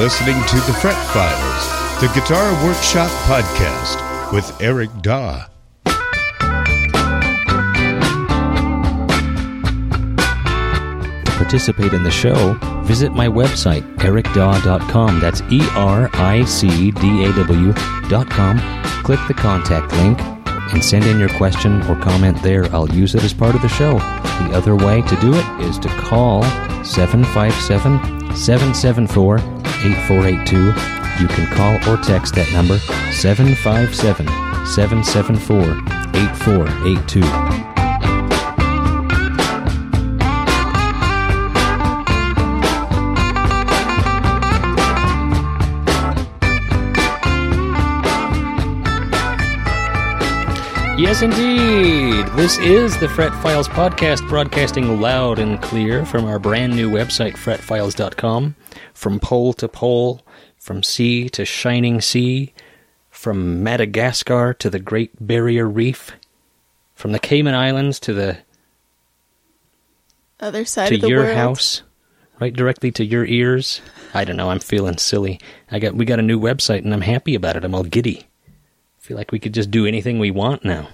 listening to The Fret Files, the Guitar Workshop podcast with Eric Daw. To participate in the show, visit my website, ericdaw.com. That's E R I C D A W.com. Click the contact link and send in your question or comment there. I'll use it as part of the show. The other way to do it is to call 757 774 8482. You can call or text that number 757 774 8482. Yes, indeed. This is the Fret Files podcast, broadcasting loud and clear from our brand new website, fretfiles.com. From pole to pole, from sea to shining sea, from Madagascar to the Great Barrier Reef, from the Cayman Islands to the Other side to of the your world. house, right directly to your ears. I don't know. I'm feeling silly. I got we got a new website, and I'm happy about it. I'm all giddy. Feel like we could just do anything we want now.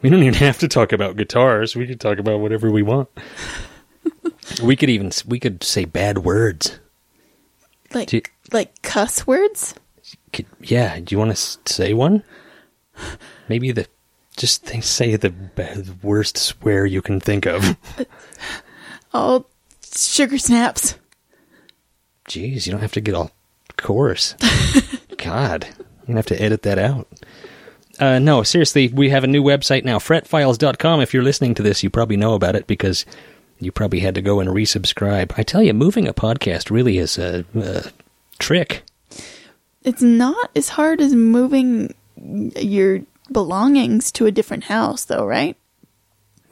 We don't even have to talk about guitars. We could talk about whatever we want. we could even we could say bad words. Like Do like cuss words. Could, yeah. Do you want to say one? Maybe the just think, say the, the worst swear you can think of. all sugar snaps. Jeez, you don't have to get all coarse. God, gonna have to edit that out. Uh, no, seriously, we have a new website now, fretfiles.com. If you're listening to this, you probably know about it because you probably had to go and resubscribe. I tell you, moving a podcast really is a, a trick. It's not as hard as moving your belongings to a different house, though, right?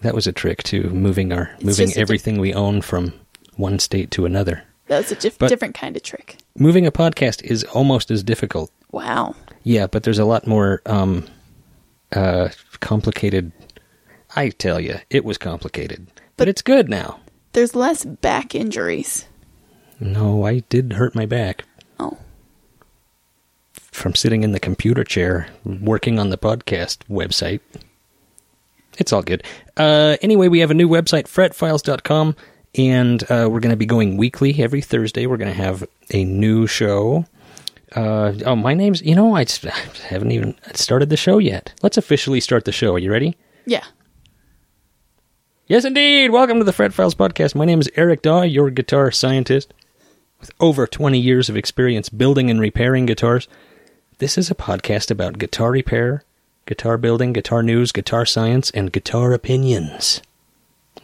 That was a trick too, moving our It's moving a di- everything we own from one state to another. That's a dif- different kind of trick. Moving a podcast is almost as difficult Wow. Yeah, but there's a lot more um, uh, complicated. I tell you, it was complicated, but, But- it's good now. There's less back injuries. No, I did hurt my back Oh, from sitting in the computer chair working on the podcast website. It's all good. Uh, anyway, we have a new website, fretfiles.com, and uh, we're going to be going weekly every Thursday. We're going to have a new show. Uh, oh, my name's, you know, I haven't even started the show yet. Let's officially start the show. Are you ready? yeah. Yes, indeed. Welcome to the Fret Files podcast. My name is Eric Daw, your guitar scientist with over 20 years of experience building and repairing guitars. This is a podcast about guitar repair, guitar building, guitar news, guitar science, and guitar opinions.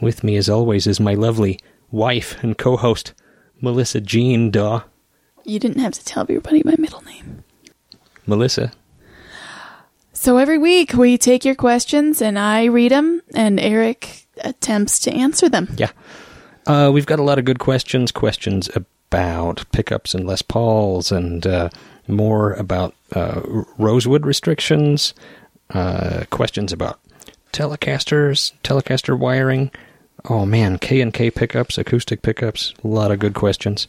With me, as always, is my lovely wife and co host, Melissa Jean Daw. You didn't have to tell everybody my middle name. Melissa, So every week we take your questions and I read them, and Eric attempts to answer them. Yeah. Uh, we've got a lot of good questions. Questions about pickups and Les Pauls, and uh, more about uh, Rosewood restrictions. Uh, questions about Telecasters, Telecaster wiring. Oh man, K and K pickups, acoustic pickups. A lot of good questions.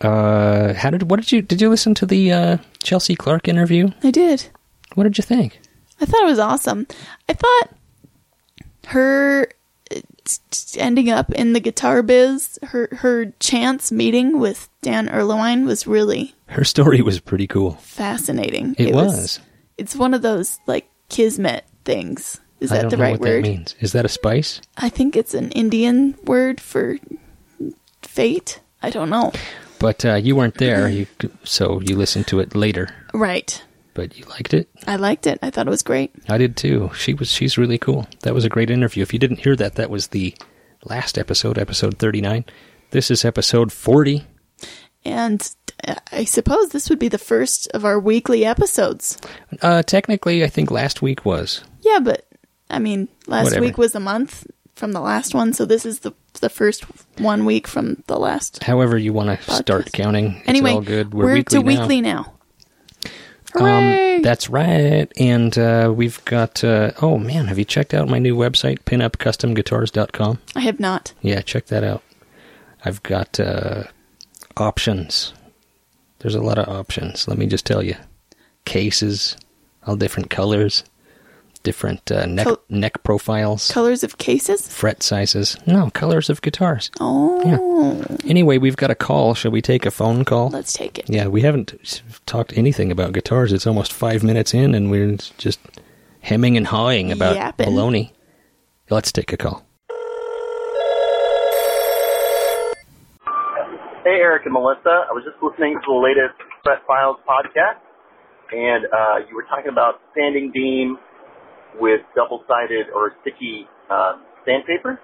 Uh, how did what did you did you listen to the uh, Chelsea Clark interview? I did. What did you think? I thought it was awesome. I thought her uh, ending up in the guitar biz, her her chance meeting with Dan Erlewine was really Her story was pretty cool. fascinating. It was. It's one of those like kismet things. Is I that don't the know right what word? that means. Is that a spice? I think it's an Indian word for fate. I don't know. But uh, you weren't there, you so you listened to it later. Right. But you liked it. I liked it. I thought it was great. I did too. She was she's really cool. That was a great interview. If you didn't hear that, that was the last episode, episode thirty nine. This is episode forty. And uh, I suppose this would be the first of our weekly episodes. Uh, technically, I think last week was. Yeah, but I mean, last Whatever. week was a month from the last one, so this is the the first one week from the last. However, you want to start counting. It's Anyway, all good. we're, We're, weekly to now. weekly now. Hooray! Um, that's right. And uh, we've got. Uh, oh man, have you checked out my new website, pinupcustomguitars.com? I have not. Yeah, check that out. I've got uh, options There's a lot of options. Let me just tell you, cases, all different colors, different uh, neck Col- neck profiles, Colors of cases? fret sizes. No, colors of guitars. Oh. Anyway, we've got a call. Shall we take a phone call? Let's take it. Yeah, we haven't talked anything about guitars. It's almost five minutes in, and we're just hemming and hawing about Yapping. baloney. Let's take a call. Hey, Eric and Melissa. I was just listening to the latest Fret Files podcast, and uh, you were talking about sanding beam with double-sided or sticky uh, sandpaper.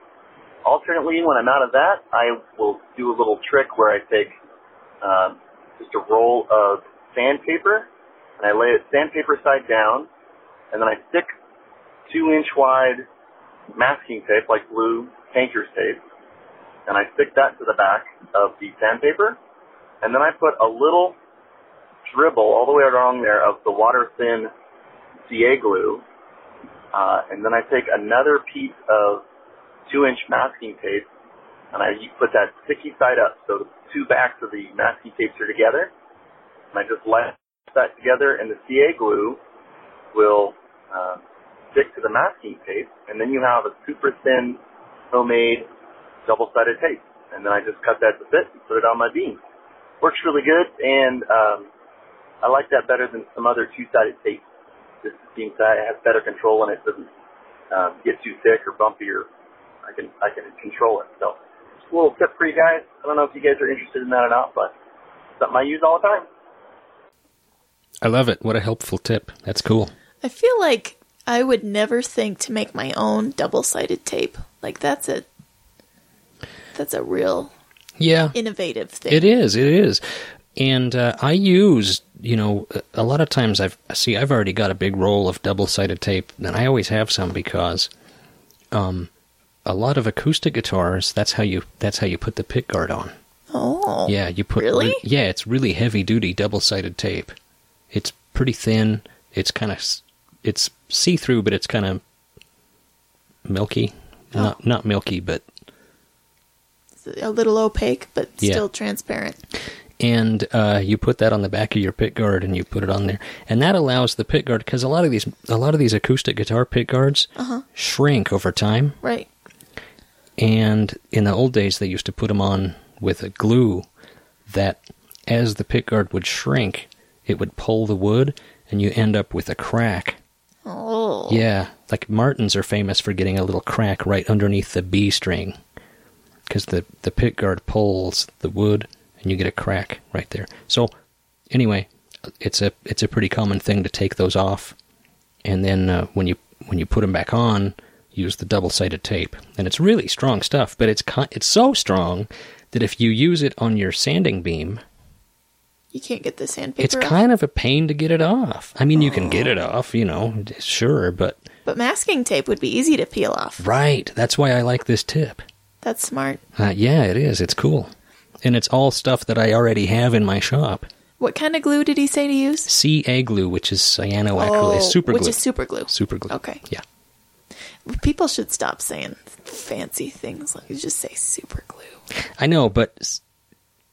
Alternately, when I'm out of that, I will do a little trick where I take um, just a roll of sandpaper and I lay it sandpaper side down, and then I stick two-inch wide masking tape, like blue painter's tape, and I stick that to the back of the sandpaper, and then I put a little dribble all the way along there of the water thin CA glue, uh, and then I take another piece of two inch masking tape, and I put that sticky side up, so the two backs of the masking tapes are together, and I just latch that together, and the CA glue will uh, stick to the masking tape, and then you have a super thin homemade double-sided tape. And then I just cut that to fit and put it on my beam. Works really good, and um, I like that better than some other two-sided tape. This seems to have better control and it doesn't um, get too thick or bumpy or I can I can control it. So just a little tip for you guys. I don't know if you guys are interested in that or not, but something I use all the time. I love it. What a helpful tip. That's cool. I feel like I would never think to make my own double-sided tape. Like that's a that's a real Yeah, innovative thing. it is. It is. And uh, I use, you know, a- lot of times I've see I've already got a big roll of double-sided tape, and I always have some because, um, a lot of acoustic guitars. That's how you that's how you put the pick guard on. Oh. Yeah, you put Really? re- yeah, it's really heavy duty double sided tape. It's pretty thin. It's kind of it's see through, but it's kind of milky. Oh. Not not milky, but a little opaque but Yeah. still transparent. And uh, you put that on the back of your pick guard and you put it on there, and that allows the pick guard because a lot of these a lot of these acoustic guitar pick guards Uh-huh. shrink over time. Right. And in the old days, they used to put them on with a glue that, as the pickguard would shrink, it would pull the wood, and you end up with a crack. Oh. Yeah, like Martins are famous for getting a little crack right underneath the B string, because the the pickguard pulls the wood, and you get a crack right there. So, anyway, it's a it's a pretty common thing to take those off, and then uh, when you when you put them back on, use the double sided tape, and it's really strong stuff. But it's it's so strong that if you use it on your sanding beam, You can't get the sandpaper it's off. kind of a pain to get it off. I mean, you can get it off, you know, sure, but But masking tape would be easy to peel off. right. That's why I like this tip. That's smart. Uh, yeah, it is. It's cool, and it's all stuff that I already have in my shop. What kind of glue did he say to use? CA glue, which is cyanoacrylate, oh, super Oh, which glue. is super glue. super glue. Okay. Yeah. People should stop saying fancy things. Like just say super glue. I know, but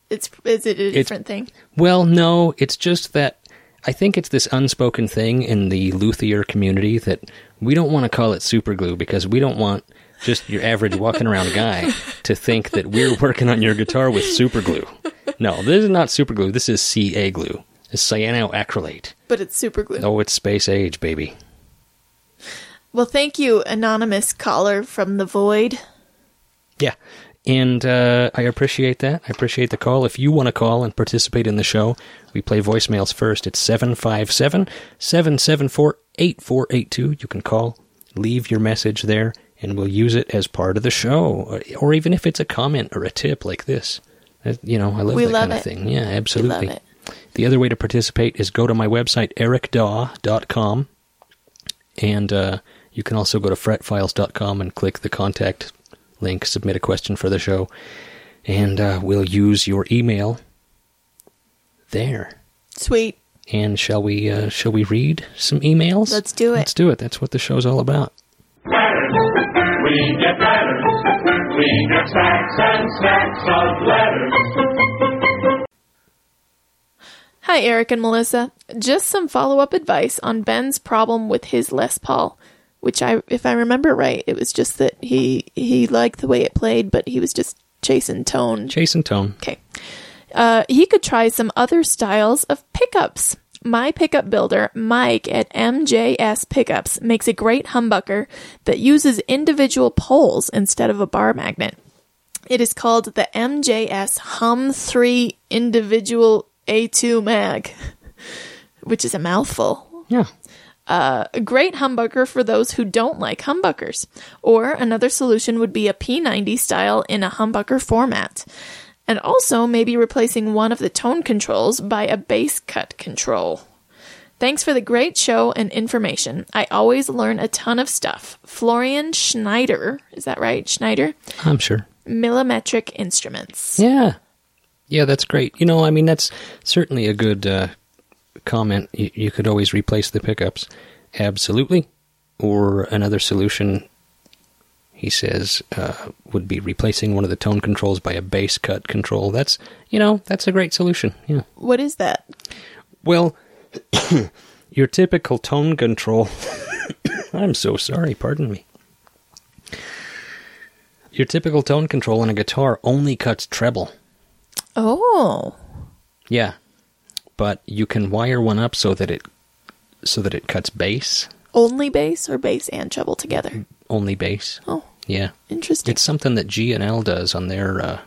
It's is it a different thing? Well, no, it's just that I think it's this unspoken thing in the luthier community that we don't want to call it super glue because we don't want just your average walking around guy to think that we're working on your guitar with super glue. No, this is not super glue. This is CA glue. It's cyanoacrylate. But it's super glue. Oh, it's space age, baby. Well, thank you, anonymous caller from the void. Yeah. And uh, I appreciate that. I appreciate the call. If you want to call and participate in the show, we play voicemails first. It's 757 774 8482. You can call, leave your message there, and we'll use it as part of the show. Or, or even if it's a comment or a tip like this. Uh, You know, I love We that love kind of thing. Yeah, We absolutely. love it. The other way to participate is go to my website, ericdaw.com. And uh, you can also go to fretfiles.com and click the contact link, submit a question for the show, and uh, we'll use your email there. Sweet. And shall we? Uh, shall we read some emails? Let's do it. Let's do it. That's what the show's all about. We get letters. We get stacks and stacks of letters. Hi, Eric and Melissa. Just some follow up advice on Ben's problem with his Les Paul, which I, if I remember right, it was just that he he liked the way it played, but he was just chasing tone. Chasing tone. Okay. Uh, he could try some other styles of pickups. My pickup builder, Mike at MJS Pickups, makes a great humbucker that uses individual poles instead of a bar magnet. It is called the MJS Hum 3 Individual A2 Mag, which is a mouthful. Yeah. Uh, a great humbucker for those who don't like humbuckers. Or another solution would be a P90 style in a humbucker format. And also maybe replacing one of the tone controls by a bass cut control. Thanks for the great show and information. I always learn a ton of stuff. Florian Schneider, is that right? Schneider? I'm sure. Millimetric Instruments. Yeah. Yeah, that's great. You know, I mean, that's certainly a good uh, comment. You, you could always replace the pickups. Absolutely. Or another solution, he says, uh, would be replacing one of the tone controls by a bass cut control. That's, you know, that's a great solution. Yeah. What is that? Well, your typical tone control. I'm so sorry, pardon me. Your typical tone control on a guitar only cuts treble. Oh. Yeah. But you can wire one up so that it so that it cuts bass, Only bass or bass and treble together? only bass. Oh, Yeah. interesting. It's something that G and L does on their uh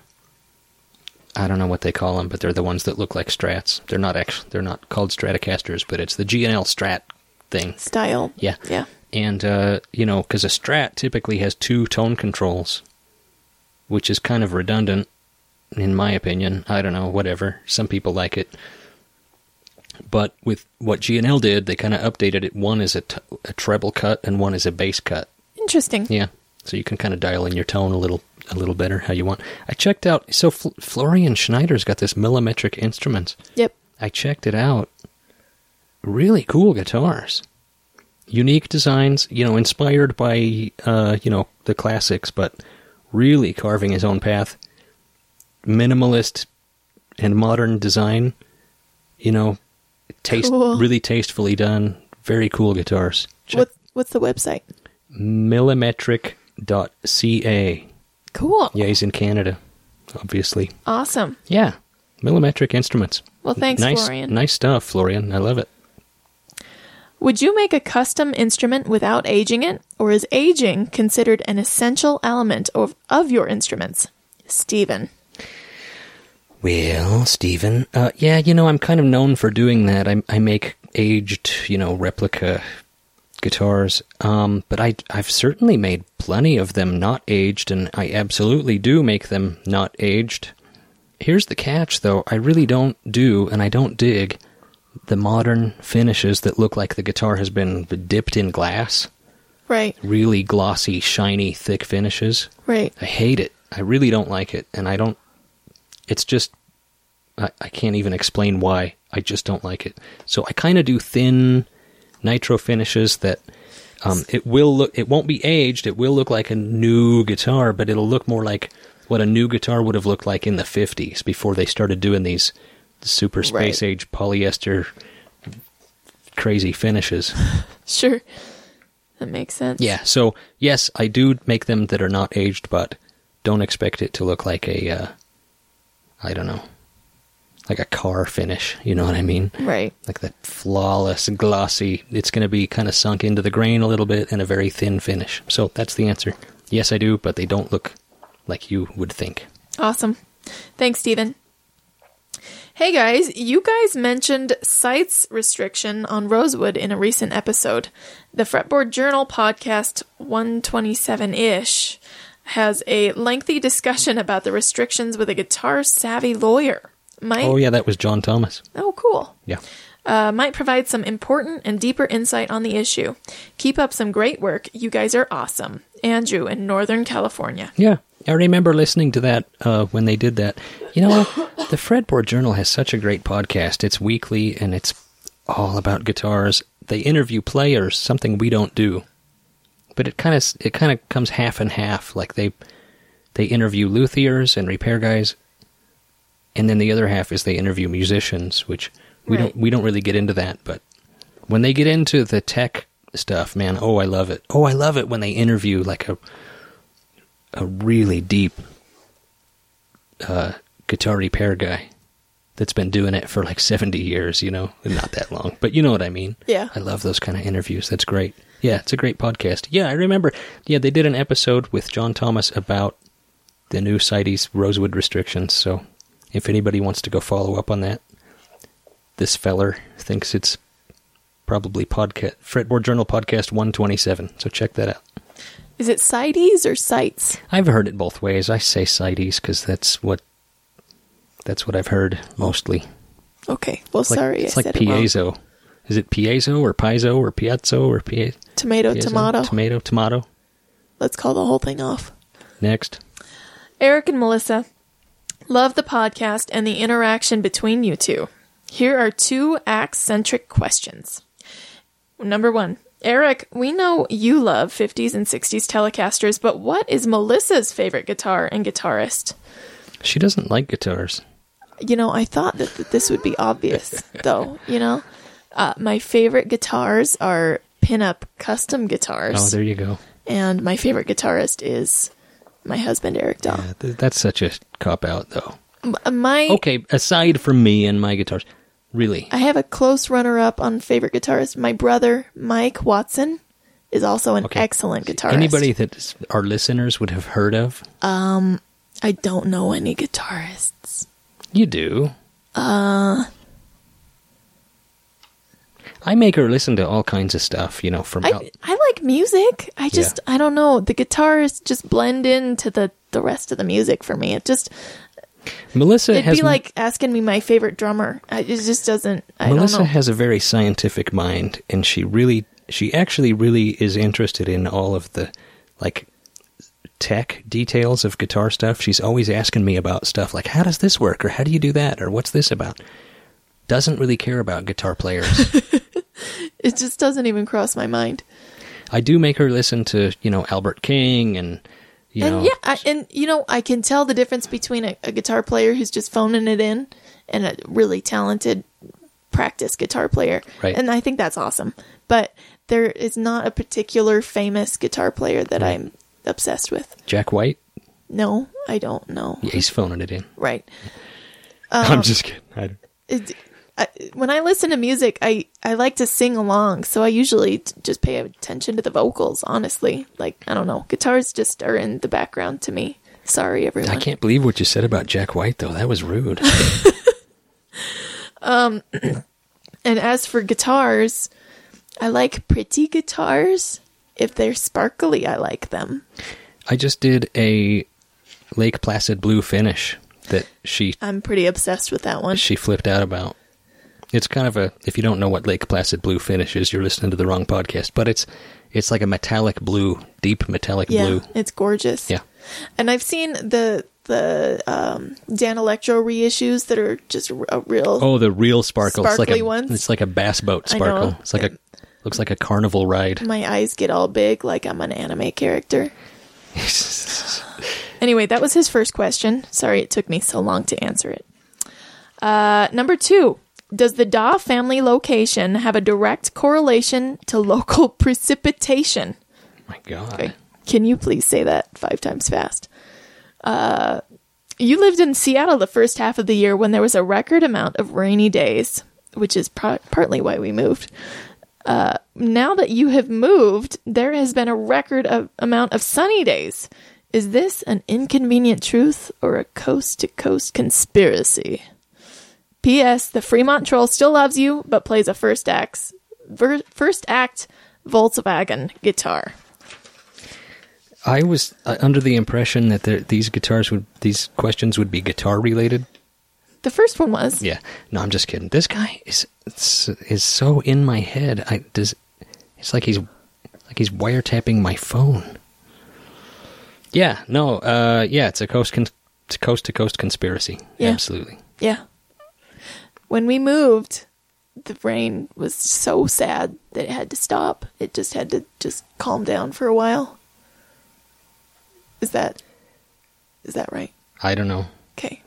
I don't know what they call them, but they're the ones that look like strats. They're not actually they're not called Stratocasters, but it's the G and L strat thing. Style. Yeah. Yeah. And, uh, you know, because a strat typically has two tone controls, which is kind of redundant, in my opinion. I don't know, whatever. Some people like it. But with what G&L did, they kind of updated it. One is a, t- a treble cut and one is a bass cut. Interesting. Yeah. So you can kind of dial in your tone a little a little better how you want. I checked out, so Fl- Florian Schneider's got this millimetric instruments. Yep. I checked it out. Really cool guitars. Unique designs, you know, inspired by uh, you know, the classics, but really carving his own path. Minimalist and modern design, you know, taste Cool. really tastefully done. Very cool guitars. Check What, what's the website? millimetric.ca. Cool. Yeah, he's in Canada, obviously. Awesome. Yeah. Millimetric instruments. Well, thanks, nice, Florian. Nice stuff, Florian. I love it. Would you make a custom instrument without aging it, or is aging considered an essential element of, of your instruments? Stephen. Well, Stephen, uh, yeah, you know, I'm kind of known for doing that. I, I make aged, you know, replica guitars, um, but I, I've certainly made plenty of them not aged, and I absolutely do make them not aged. Here's the catch, though. I really don't do, and I don't dig, the modern finishes that look like the guitar has been dipped in glass. Right, Really glossy, shiny, thick finishes. right. I hate it. I really don't like it, and I don't. It's just I, I can't even explain why. I just don't like it. So I kind of do thin nitro finishes that um, it will look. It won't be aged. It will look like a new guitar, but it'll look more like what a new guitar would have looked like in the '50s before they started doing these super space Right. age polyester crazy finishes. Sure. That makes sense. Yeah. So yes, I do make them that are not aged, but don't expect it to look like a, uh, I don't know, like a car finish. You know what I mean? Right. Like that flawless, glossy. It's going to be kind of sunk into the grain a little bit and a very thin finish. So that's the answer. Yes, I do, but they don't look like you would think. Awesome. Thanks, Stephen. Hey guys, you guys mentioned CITES restriction on Rosewood in a recent episode. The Fretboard Journal podcast 127 ish has a lengthy discussion about the restrictions with a guitar savvy lawyer. Might, Oh yeah, that was John Thomas. oh, cool. Yeah. Uh, might provide some important and deeper insight on the issue. Keep up some great work. You guys are awesome. Andrew in Northern California. Yeah, I remember listening to that uh, when they did that. You know, the Fretboard Journal has such a great podcast. It's weekly and it's all about guitars. They interview players, something we don't do. But it kind of it kind of comes half and half. Like they they interview luthiers and repair guys, and then the other half is they interview musicians, which We Right. don't we don't really get into that, but when they get into the tech stuff, man, oh I love it. Oh, I love it when they interview like a a really deep uh guitar repair guy that's been doing it for like 70 years, you know, not that long, but you know what I mean. Yeah. I love those kind of interviews. That's great. Yeah, it's a great podcast. Yeah, I remember. Yeah, they did an episode with John Thomas about the new CITES Rosewood restrictions. So if anybody wants to go follow up on that, this feller thinks it's probably podcast Fretboard Journal podcast 127. So check that out. Is it CITES or sites? I've heard it both ways. I say CITES because that's what that's what I've heard mostly. Okay. Well, It's like, sorry, it's I like said it wrong. piezo. Is it piezo or piezo or piazzo or pie, Tomato, piezo? tomato. Tomato, tomato. Let's call the whole thing off. Next. Eric and Melissa, love the podcast and the interaction between you two. Here are two axe centric questions. Number one Eric, we know you love 50s and 60s Telecasters, but what is Melissa's favorite guitar and guitarist? She doesn't like guitars. You know, I thought that, that this would be obvious, though. You know, uh, my favorite guitars are pinup custom guitars, Oh, there you go. and my favorite guitarist is my husband, Eric Daw. Yeah, th- that's such a cop out, though. M- My Okay, aside from me and my guitars, really, I have a close runner up on favorite guitarist. My brother, Mike Watson, is also an Okay. excellent guitarist. anybody that our listeners would have heard of, Um, I don't know any guitarists. you do. Uh. I make her listen to all kinds of stuff, you know, from out. I I like music. I just I don't know. The guitars just blend into the the rest of the music for me. It just Melissa it'd has be like asking me my favorite drummer. I, it just doesn't. I Melissa don't know. has a very scientific mind, and she really, she actually really is interested in all of the like tech details of guitar stuff. She's always asking me about stuff like how does this work, or how do you do that, or what's this about. Doesn't really care about guitar players. it just doesn't even cross my mind. I do make her listen to you know Albert King and you and know yeah, I, and you know, I can tell the difference between a, a guitar player who's just phoning it in and a really talented practice guitar player. Right. And I think that's awesome. But there is not a particular famous guitar player that I'm obsessed with. Jack White. No, I don't know. Yeah, he's phoning it in. Right. I'm um, just kidding. It, I, when I listen to music, I, I like to sing along, so I usually t- just pay attention to the vocals, honestly. Like, I don't know. Guitars just are in the background to me. Sorry, everyone. I can't believe what you said about Jack White, though. That was rude. Um, and as for guitars, I like pretty guitars. If they're sparkly, I like them. I just did a Lake Placid blue finish that she I'm pretty obsessed with that one. she flipped out about. It's kind of a if you don't know what Lake Placid blue finish is, you're listening to the wrong podcast. But it's it's like a metallic blue, deep metallic Yeah, blue. it's gorgeous. Yeah. And I've seen the the um, Danelectro reissues that are just a real. Oh, the real sparkle. it's like Sparkly a ones? it's like a bass boat sparkle. It's like a looks like a carnival ride. My eyes get all big like I'm an anime character. Anyway, that was his first question. Sorry it took me so long to answer it. Uh, number two Does the Daw family location have a direct correlation to local precipitation? My God. Okay. Can you please say that five times fast? Uh, you lived in Seattle the first half of the year when there was a record amount of rainy days, which is par- partly why we moved. Uh, now that you have moved, there has been a record of, amount of sunny days. Is this an inconvenient truth or a coast to coast conspiracy? P.S. The Fremont Troll still loves you, but plays a first act, ver- first act Volkswagen guitar. I was uh, under the impression that there, these guitars would these questions would be guitar related. The first one was. Yeah. No, I'm just kidding. This guy is is, is so in my head. I does it's like he's like he's wiretapping my phone. Yeah, no, uh yeah, it's a coast con- coast to coast conspiracy. Yeah. Absolutely. Yeah. When we moved, the rain was so sad that it had to stop. It just had to just calm down for a while. Is that is that right? I don't know. Okay.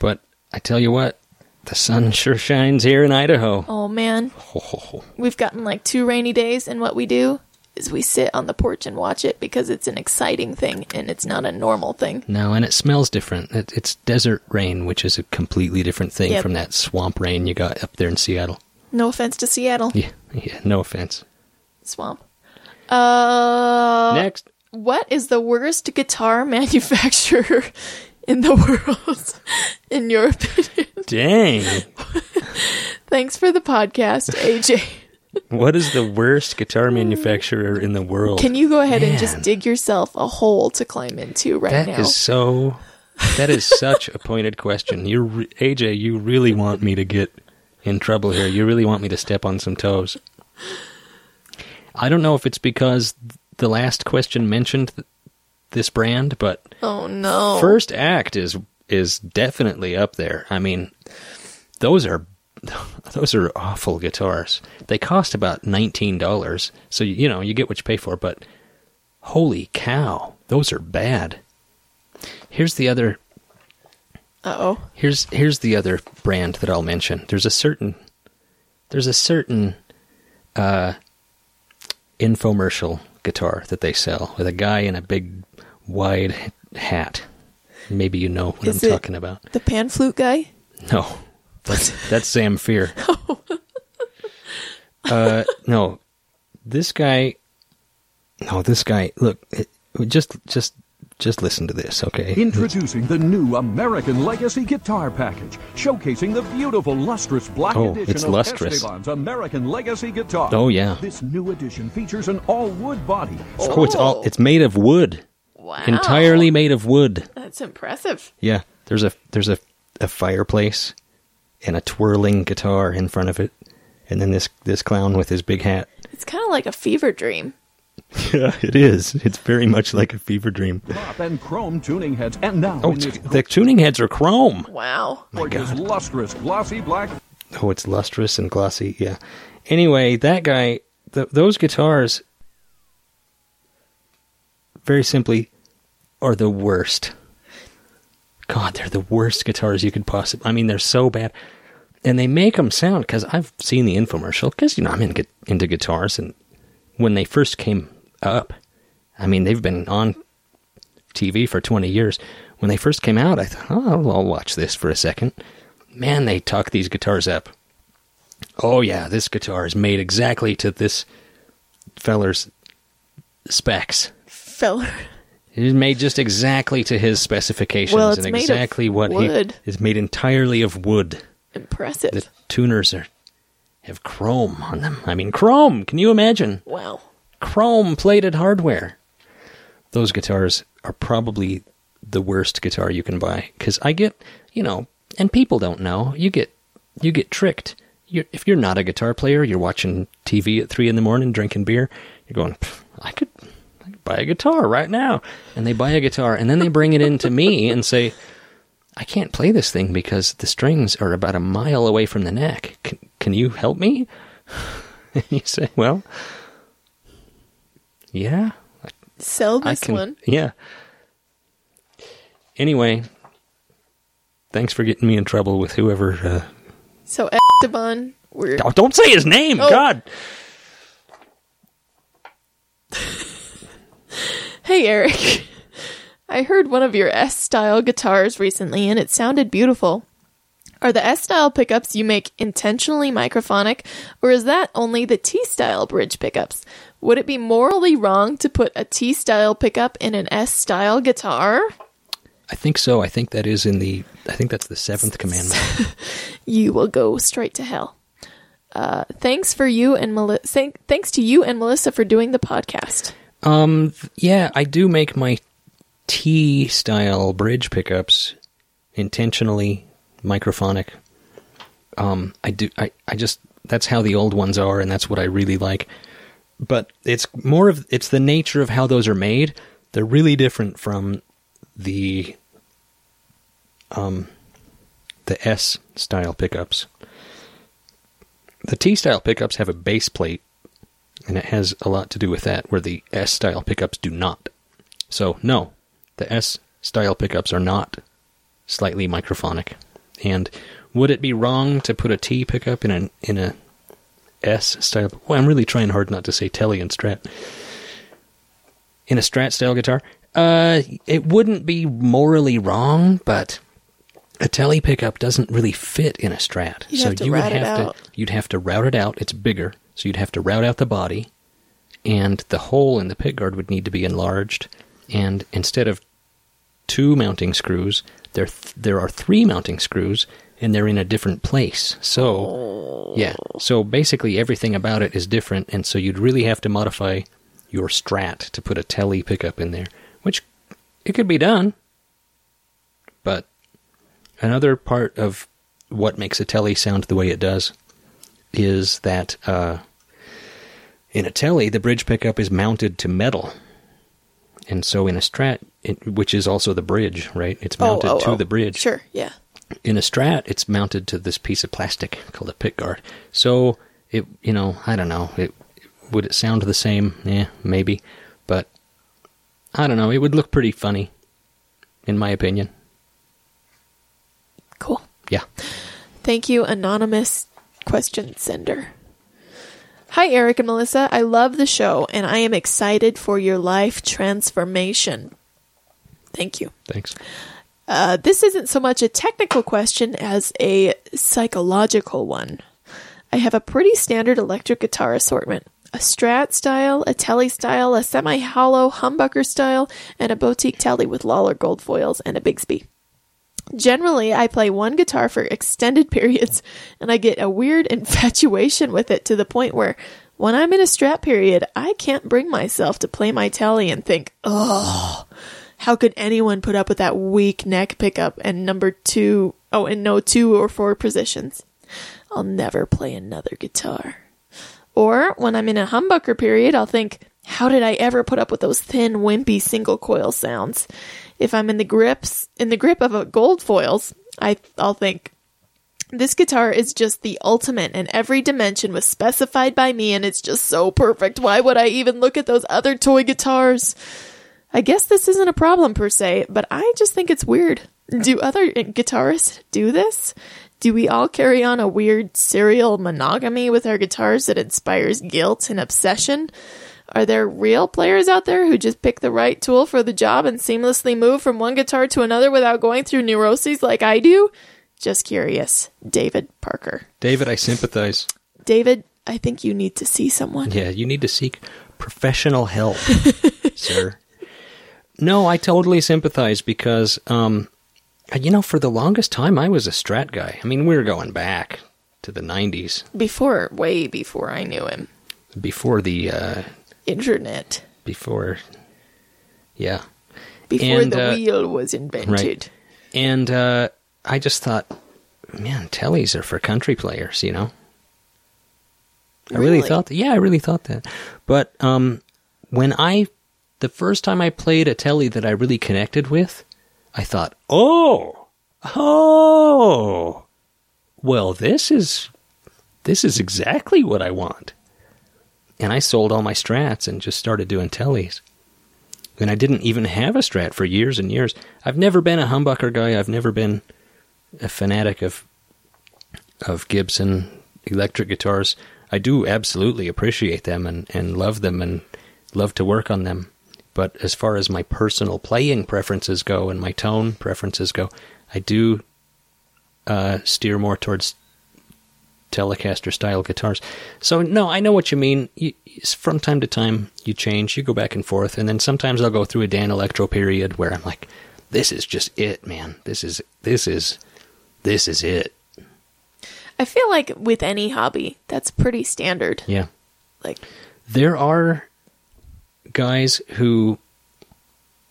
But I tell you what, The sun sure shines here in Idaho. Oh man, ho. we've gotten like two rainy days, and what we do is we sit on the porch and watch it because it's an exciting thing and it's not a normal thing. No, and it smells different. It, it's desert rain, which is a completely different thing Yep. from that swamp rain you got up there in Seattle. No offense to Seattle Yeah, yeah. No offense. swamp. Uh, Next, what is the worst guitar manufacturer in the world, in your opinion? dang. Thanks for the podcast, AJ. What is the worst guitar hmm. manufacturer in the world? Can you go ahead and just dig yourself a hole to climb into right That now? is so. That is such a pointed question. You, re- AJ, you really want me to get in trouble here. You really want me to step on some toes. I don't know if it's because the last question mentioned th- this brand, but oh no. First Act is is definitely up there. I mean, those are those are awful guitars. They cost about nineteen dollars, so you know you get what you pay for. But holy cow, those are bad. Here's the other. Uh-oh. Here's here's the other brand that I'll mention. There's a certain there's a certain uh, infomercial guitar that they sell with a guy in a big wide hat. Maybe you know what Is I'm talking about. The pan flute guy? No, that's that's Zamfir. uh, no, this guy. No, this guy. Look, it, just just just listen to this, okay? Introducing the new American Legacy Guitar Package, showcasing the beautiful lustrous black Oh, edition it's of lustrous. Esteban's American Legacy Guitar. Oh, yeah. This new edition features an all-wood body. Oh, it's all it's made of wood, Wow. entirely made of wood. That's impressive. Yeah, there's a there's a a fireplace and a twirling guitar in front of it, and then this this clown with his big hat. It's kind of like a fever dream. Yeah, it is. It's very much like a fever dream. Pop and chrome tuning heads, and now Oh, in it's, this the tuning heads are chrome. Wow. gorgeous lustrous glossy black Oh, it's lustrous and glossy. Yeah. Anyway, that guy, th- those guitars, very simply, are the worst. God, they're the worst guitars you could possibly. I mean, they're so bad, and they make them sound because I've seen the infomercial. Because you know I'm in, into guitars, and when they first came up, I mean they've been on TV for 20 years. When they first came out, I thought, oh, I'll, I'll watch this for a second. Man, they talk these guitars up. Oh yeah, this guitar is made exactly to this feller's specs. Feller. It is made just exactly to his specifications Well, it's and made of exactly what wood. he is made entirely of wood. Impressive. The tuners are have chrome on them. I mean, chrome. Can you imagine? wow. Chrome plated hardware. Those guitars are probably the worst guitar you can buy because I get, you know, and people don't know. You get you get tricked. You're, if you're not a guitar player, you're watching TV at three in the morning, drinking beer. You're going, "Pff, I could, I could buy a guitar right now, and they buy a guitar, and then they bring it in to me and say, I can't play this thing because the strings are about a mile away from the neck. Can, can you help me? And you say, well, yeah, Sell I this can. one. Yeah. Anyway, thanks for getting me in trouble with whoever. Uh, So Esteban, we're oh, don't say his name, Oh. God. Hey Eric. I heard one of your S style guitars recently and it sounded beautiful. Are the S style pickups you make intentionally microphonic, or is that only the T style bridge pickups? Would it be morally wrong to put a T style pickup in an S style guitar? I think so. I think that is in the. I think that's the seventh commandment. You will go straight to hell. Uh, thanks for you and Melissa. Thanks to you and Melissa for doing the podcast. Um, yeah, I do make my T style bridge pickups intentionally microphonic. Um, I do. I, I just that's how the old ones are, and that's what I really like. But it's more of it's the nature of how those are made. They're really different from the um the S style pickups. The T style pickups have a base plate and it has a lot to do with that, where the S style pickups do not. So, no, the S style pickups are not slightly microphonic. And Would it be wrong to put a T pickup in a in a S style? Well, I'm really trying hard not to say Telly and Strat. In a Strat style guitar, uh, it wouldn't be morally wrong, but a Telly pickup doesn't really fit in a Strat. You'd so you would have to you'd have to route it out. It's bigger, so you'd have to route out the body, and the hole in the pick guard would need to be enlarged. And instead of two mounting screws, there th- there are three mounting screws, and they're in a different place. So, yeah. So basically, everything about it is different, and so you'd really have to modify your Strat to put a Telly pickup in there, which it could be done. But another part of what makes a Telly sound the way it does is that uh, in a Telly, the bridge pickup is mounted to metal. And so in a Strat, it, which is also the bridge, right? It's oh, mounted oh, oh, to oh. the bridge. Sure, yeah. In a Strat, it's mounted to this piece of plastic called a pick guard. So it, you know, I don't know. It would it sound the same? Yeah, maybe, but I don't know. It would look pretty funny, in my opinion. Cool. Yeah. Thank you, anonymous question sender. Hi, Eric and Melissa. I love the show and I am excited for your life transformation. Thank you. Thanks. Uh, this isn't so much a technical question as a psychological one. I have a pretty standard electric guitar assortment a Strat style, a Telly style, a semi hollow humbucker style, and a boutique Telly with Lollar gold foils and a Bigsby. Generally, I play one guitar for extended periods, and I get a weird infatuation with it to the point where when I'm in a Strat period, I can't bring myself to play my Telly and think, oh, how could anyone put up with that weak neck pickup and number two, oh, and no two or four positions? I'll never play another guitar. Or when I'm in a humbucker period, I'll think, how did I ever put up with those thin, wimpy single coil sounds? If I'm in the grips, in the grip of a gold foils, I, I'll think, this guitar is just the ultimate and every dimension was specified by me and it's just so perfect. Why would I even look at those other toy guitars? I guess this isn't a problem per se, but I just think it's weird. Do other guitarists do this? Do we all carry on a weird serial monogamy with our guitars that inspires guilt and obsession? Are there real players out there who just pick the right tool for the job and seamlessly move from one guitar to another without going through neuroses like I do? Just curious. David Parker. David, I sympathize. David, I think you need to see someone. Yeah, you need to seek professional help, sir. No, I totally sympathize because, um, you know, for the longest time I was a Strat guy. I mean, we were going back to the 90s Before, way before I knew him. before the, uh, Internet. before, yeah. Before And, the uh, wheel was invented. And, uh, I just thought, man, tellies are for country players, you know? I really, Really? thought that. Yeah, I really thought that. But um, when I, the first time I played a telly that I really connected with, I thought, oh, oh, well, this is, this is exactly what I want. And I sold all my strats and just started doing tellies. And I didn't even have a strat for years and years. I've never been a humbucker guy. I've never been a fanatic of of Gibson electric guitars. I do absolutely appreciate them and, and love them and love to work on them. But as far as my personal playing preferences go and my tone preferences go, I do uh, steer more towards Telecaster style guitars. So no, I know what you mean. You, from time to time, you change, you go back and forth, and then sometimes I'll go through a Danelectro period where I'm like, "This is just it, man. This is this is this is it." I feel like with any hobby, that's pretty standard. Yeah. Like, There are guys who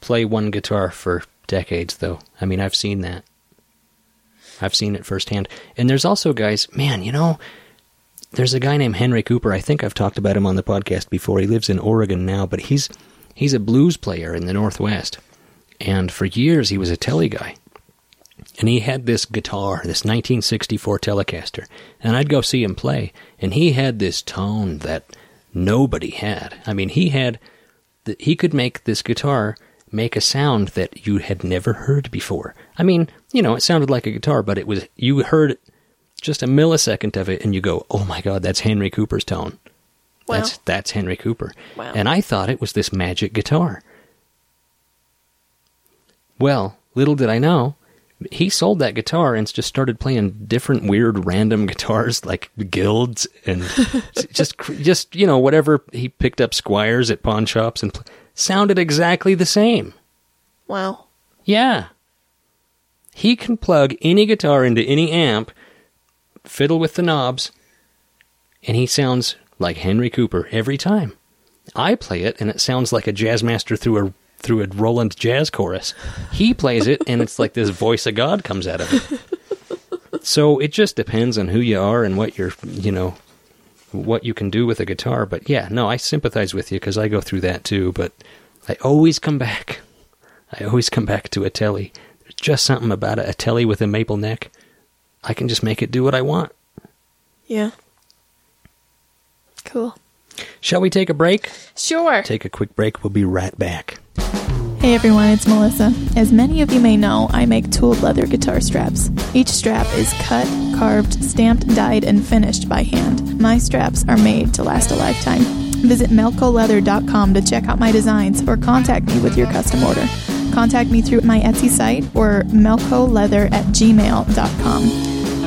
play one guitar for decades, though. I mean, I've seen that. I've seen it firsthand. And there's also guys, man, you know, there's a guy named Henry Cooper. I think I've talked about him on the podcast before. He lives in Oregon now, but he's he's a blues player in the Northwest. And for years he was a telly guy. And he had this guitar, this 1964 Telecaster. And I'd go see him play, and he had this tone that nobody had. I mean, he had the, he could make this guitar make a sound that you had never heard before. I mean, you know, it sounded like a guitar, but it was you heard just a millisecond of it, and you go, "Oh my God, that's Henry Cooper's tone." Wow. That's that's Henry Cooper. Wow. And I thought it was this magic guitar. Well, little did I know, he sold that guitar and just started playing different weird random guitars like guilds and just just you know whatever he picked up Squiers at pawn shops and pl- sounded exactly the same. Wow. Yeah. He can plug any guitar into any amp, fiddle with the knobs, and he sounds like Henry Cooper every time. I play it and it sounds like a Jazzmaster through a through a Roland jazz chorus. He plays it and it's like this voice of God comes out of it. So it just depends on who you are and what you're, you know, what you can do with a guitar. But yeah, no, I sympathize with you because I go through that too. But I always come back. I always come back to a telly. There's just something about it. A telly with a maple neck. I can just make it do what I want. Yeah. Cool. Shall we take a break? Sure. Take a quick break. We'll be right back. Hey everyone, it's Melissa. As many of you may know, I make tooled leather guitar straps. Each strap is cut, carved, stamped, dyed, and finished by hand. My straps are made to last a lifetime. Visit melcoleather.com to check out my designs or contact me with your custom order. Contact me through my Etsy site or melcoleather at gmail.com.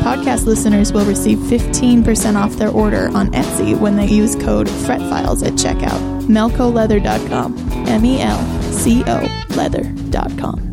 Podcast listeners will receive 15% off their order on Etsy when they use code FRETFILES at checkout. melcoleather.com. M E L C O leather.com.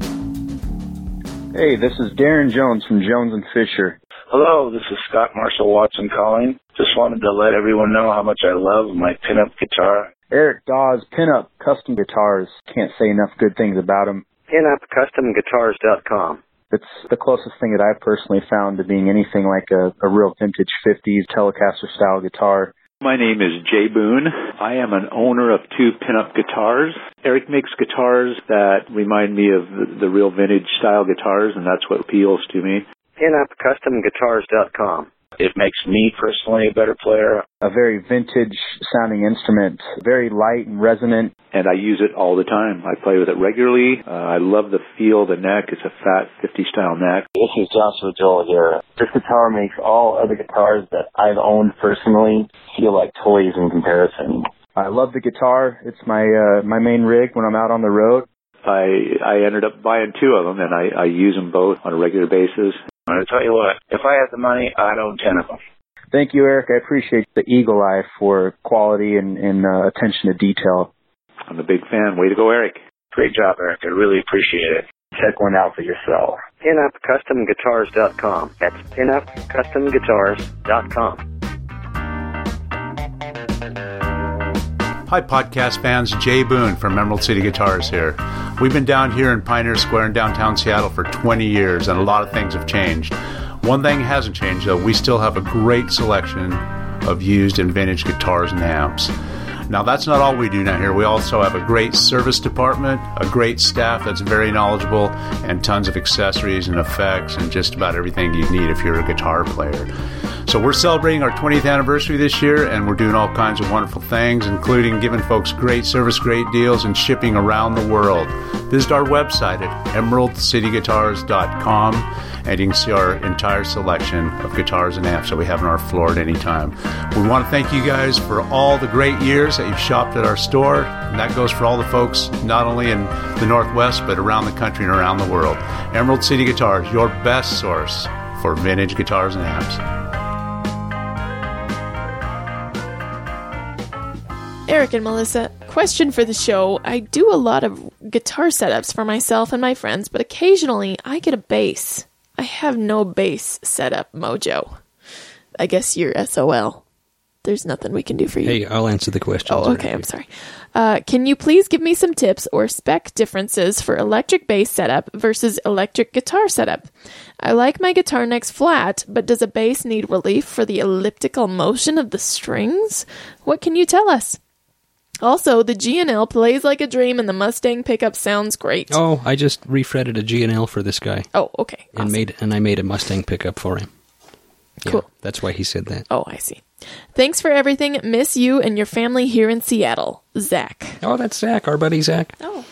Hey, this is Darren Jones from Jones and Fisher. Hello, this is Scott Marshall Watson calling. Just wanted to let everyone know how much I love my pinup guitar. Eric Daw's Pinup Custom Guitars. Can't say enough good things about them. PinupCustomGuitars.com. It's the closest thing that I've personally found to being anything like a, a real vintage 50s Telecaster style guitar. My name is Jay Boone. I am an owner of two pinup guitars. Eric makes guitars that remind me of the, the real vintage style guitars, and that's what appeals to me. PinupCustomGuitars.com. It makes me personally a better player, A very vintage sounding instrument, very light and resonant. and I use it all the time. I play with it regularly. Uh, I love the feel of the neck. It's a fat 50 style neck. This is Joshua Joel here. This guitar makes all other guitars that I've owned personally feel like toys in comparison. I love the guitar. It's my uh, my main rig when I'm out on the road. I I ended up buying two of them, and I, I use them both on a regular basis. I'm going to tell you what, if I had the money, I'd own 10 of them. Thank you, Eric. I appreciate the eagle eye for quality and, and uh, attention to detail. I'm a big fan. Way to go, Eric. Great job, Eric. I really appreciate it. Check one out for yourself. PinupCustomGuitars.com. That's PinupCustomGuitars.com. Hi, podcast fans. Jay Boone from Emerald City Guitars here. We've been down here in Pioneer Square in downtown Seattle for 20 years, and a lot of things have changed. One thing hasn't changed, though. We still have a great selection of used and vintage guitars and amps. Now, that's not all we do down here. We also have a great service department, a great staff that's very knowledgeable, and tons of accessories and effects and just about everything you need if you're a guitar player. So we're celebrating our 20th anniversary this year, and we're doing all kinds of wonderful things, including giving folks great service, great deals, and shipping around the world. Visit our website at emeraldcityguitars.com, and you can see our entire selection of guitars and amps that we have on our floor at any time. We want to thank you guys for all the great years that you've shopped at our store, and that goes for all the folks not only in the Northwest, but around the country and around the world. Emerald City Guitars, your best source for vintage guitars and amps. Eric and Melissa, question for the show. I do a lot of guitar setups for myself and my friends, but occasionally I get a bass. I have no bass setup mojo. I guess you're SOL. There's nothing we can do for you. Hey, I'll answer the question. Oh, okay. I'm sorry. Uh, can you please give me some tips or spec differences for electric bass setup versus electric guitar setup? I like my guitar necks flat, but does a bass need relief for the elliptical motion of the strings? What can you tell us? Also, the G&L plays like a dream and the Mustang pickup sounds great. Oh, I just refretted a G&L for this guy. Oh, okay. And Awesome. made and I made a Mustang pickup for him. Yeah, Cool. That's why he said that. Oh, I see. Thanks for everything. Miss you and your family here in Seattle. Zach. Oh, that's Zach, our buddy Zach. Oh.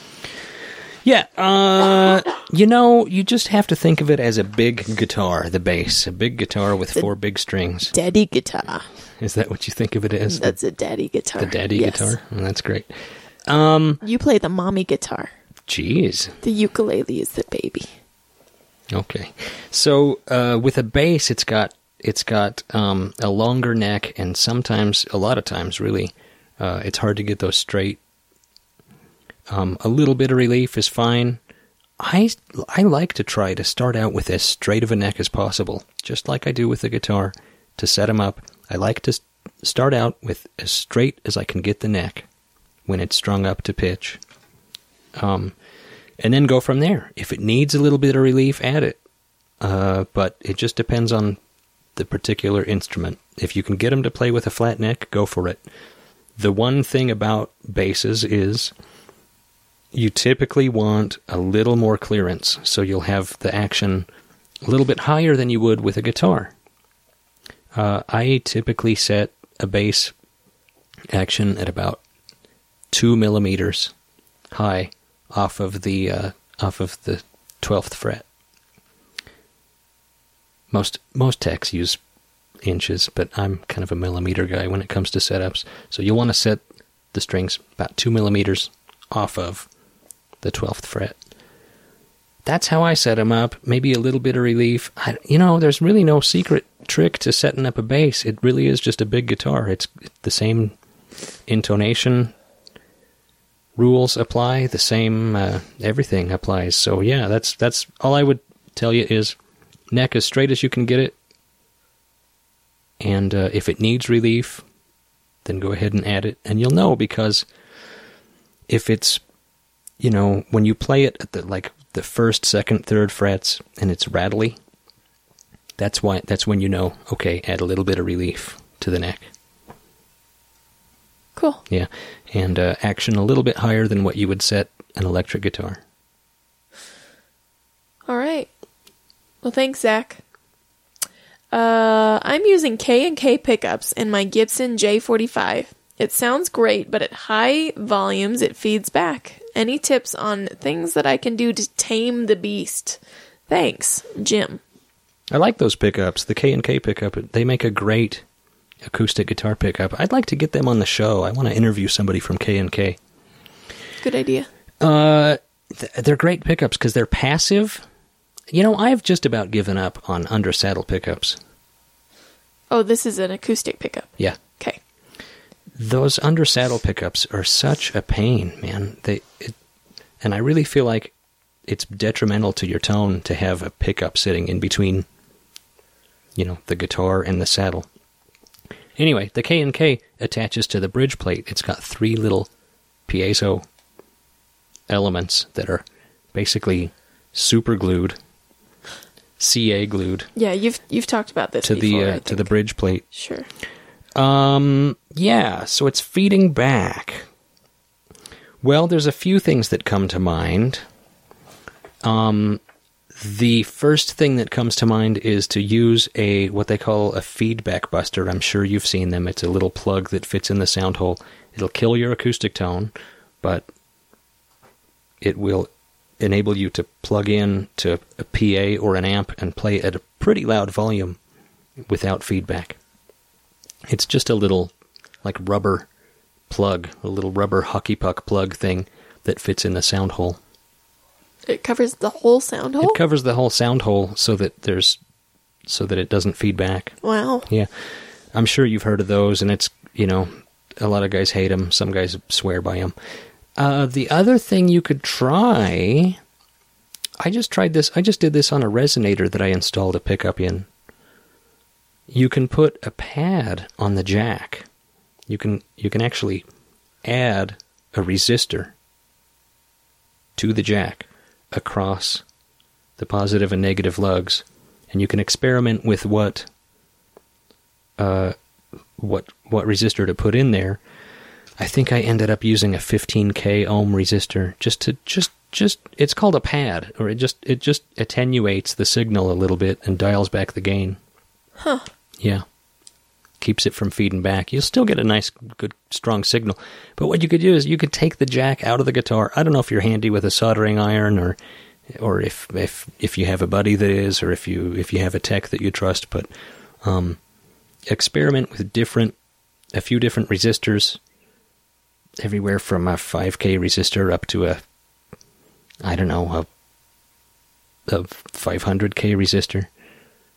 Yeah, uh, you know, you just have to think of it as a big guitar, the bass, a big guitar with four big strings. Daddy guitar. Is that what you think of it as? That's a daddy guitar. the daddy Yes. guitar. Oh, that's great. Um, You play the mommy guitar. jeez. The ukulele is the baby. Okay, so uh, with a bass, it's got it's got um, a longer neck, and sometimes, a lot of times, really, uh, it's hard to get those straight. Um, a little bit of relief is fine. I I like to try to start out with as straight of a neck as possible, just like I do with the guitar. To set them up, I like to start out with as straight as I can get the neck when it's strung up to pitch. Um, and then go from there. If it needs a little bit of relief, add it. Uh, but it just depends on the particular instrument. If you can get them to play with a flat neck, go for it. The one thing about basses is you typically want a little more clearance, so you'll have the action a little bit higher than you would with a guitar. Uh, I typically set a bass action at about two millimeters high off of the uh, off of the twelfth fret. Most most techs use inches, but I'm kind of a millimeter guy when it comes to setups. So you'll want to set the strings about two millimeters off of the twelfth fret. That's how I set them up. Maybe a little bit of relief. I, you know, there's really no secret trick to setting up a bass. It really is just a big guitar. It's the same intonation, rules apply the same uh, everything applies so yeah that's that's all i would tell you is neck as straight as you can get it and uh, if it needs relief then go ahead and add it and you'll know because if it's you know when you play it at the like the first second third frets and it's rattly that's why that's when you know okay add a little bit of relief to the neck Cool. yeah, and uh, action a little bit higher than what you would set an electric guitar. All right. Well, thanks, Zach. Uh, I'm using K and K pickups in my Gibson J45. It sounds great, but at high volumes it feeds back. Any tips on things that I can do to tame the beast? Thanks, Jim. I like those pickups. The K and K pickup. They make a great acoustic guitar pickup. I'd like to get them on the show. I want to interview somebody from K and K. Good idea. Uh, th- they're great pickups because they're passive. You know, I've just about given up on under saddle pickups. Oh, this is an acoustic pickup. Yeah. Those under saddle pickups are such a pain, man. They it, and I really feel like it's detrimental to your tone to have a pickup sitting in between you know, the guitar and the saddle. Anyway, the K and K attaches to the bridge plate. It's got three little piezo elements that are basically super glued, CA glued Yeah, you've you've talked about this to before, the uh, to the bridge plate. Sure. Um, yeah, so it's feeding back. Well, there's a few things that come to mind. Um, the first thing that comes to mind is to use a what they call a feedback buster. I'm sure you've seen them. It's a little plug that fits in the sound hole. It'll kill your acoustic tone, but it will enable you to plug in to a PA or an amp and play at a pretty loud volume without feedback. It's just a little like rubber plug, a little rubber hockey puck plug thing that fits in the sound hole. It covers the whole sound hole. It covers the whole sound hole so that there's so that it doesn't feed back. wow. Yeah. I'm sure you've heard of those and it's, you know, a lot of guys hate them, some guys swear by them. Uh, the other thing you could try I just tried this. I just did this on a resonator that I installed a pickup in. You can put a pad on the jack. You can you can actually add a resistor to the jack across the positive and negative lugs, and you can experiment with what uh, what what resistor to put in there. I think I ended up using a 15k ohm resistor just to just just it's called a pad or it just it just attenuates the signal a little bit and dials back the gain. Huh. Yeah. keeps it from feeding back. You'll still get a nice, good, strong signal. But what you could do is you could take the jack out of the guitar. I don't know if you're handy with a soldering iron or or if if if you have a buddy that is, or if you if you have a tech that you trust. But um, experiment with different, a few different resistors, everywhere from a 5k resistor up to a, I don't know, a, a 500k resistor,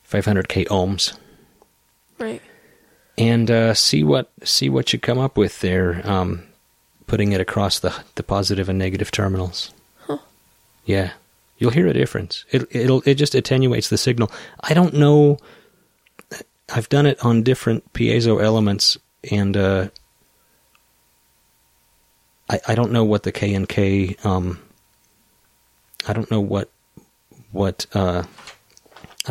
500k ohms, Right. and uh, see what see what you come up with there. Um, putting it across the the positive and negative terminals. Huh. Yeah, you'll hear a difference. It it'll it just attenuates the signal. I don't know. I've done it on different piezo elements, and uh, I I don't know what the K and K. Um, I don't know what what uh,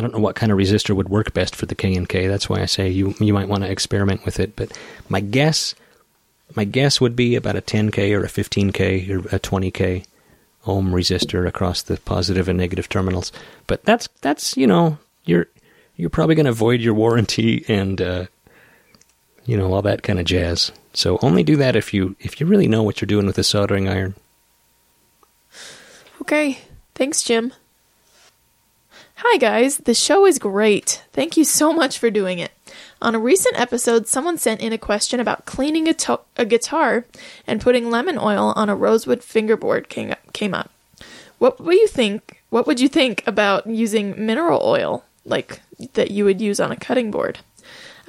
I don't know what kind of resistor would work best for the K and K. That's why I say you you might want to experiment with it. But my guess my guess would be about a 10k or a 15k or a 20k ohm resistor across the positive and negative terminals. But that's that's you know you're you're probably going to void your warranty and uh, you know all that kind of jazz. So only do that if you if you really know what you're doing with a soldering iron. Okay. Thanks, Jim. Hi, guys. The show is great. Thank you so much for doing it. On a recent episode, someone sent in a question about cleaning a, to- a guitar and putting lemon oil on a rosewood fingerboard came up, came up. What would you think? What would you think about using mineral oil, like that you would use on a cutting board?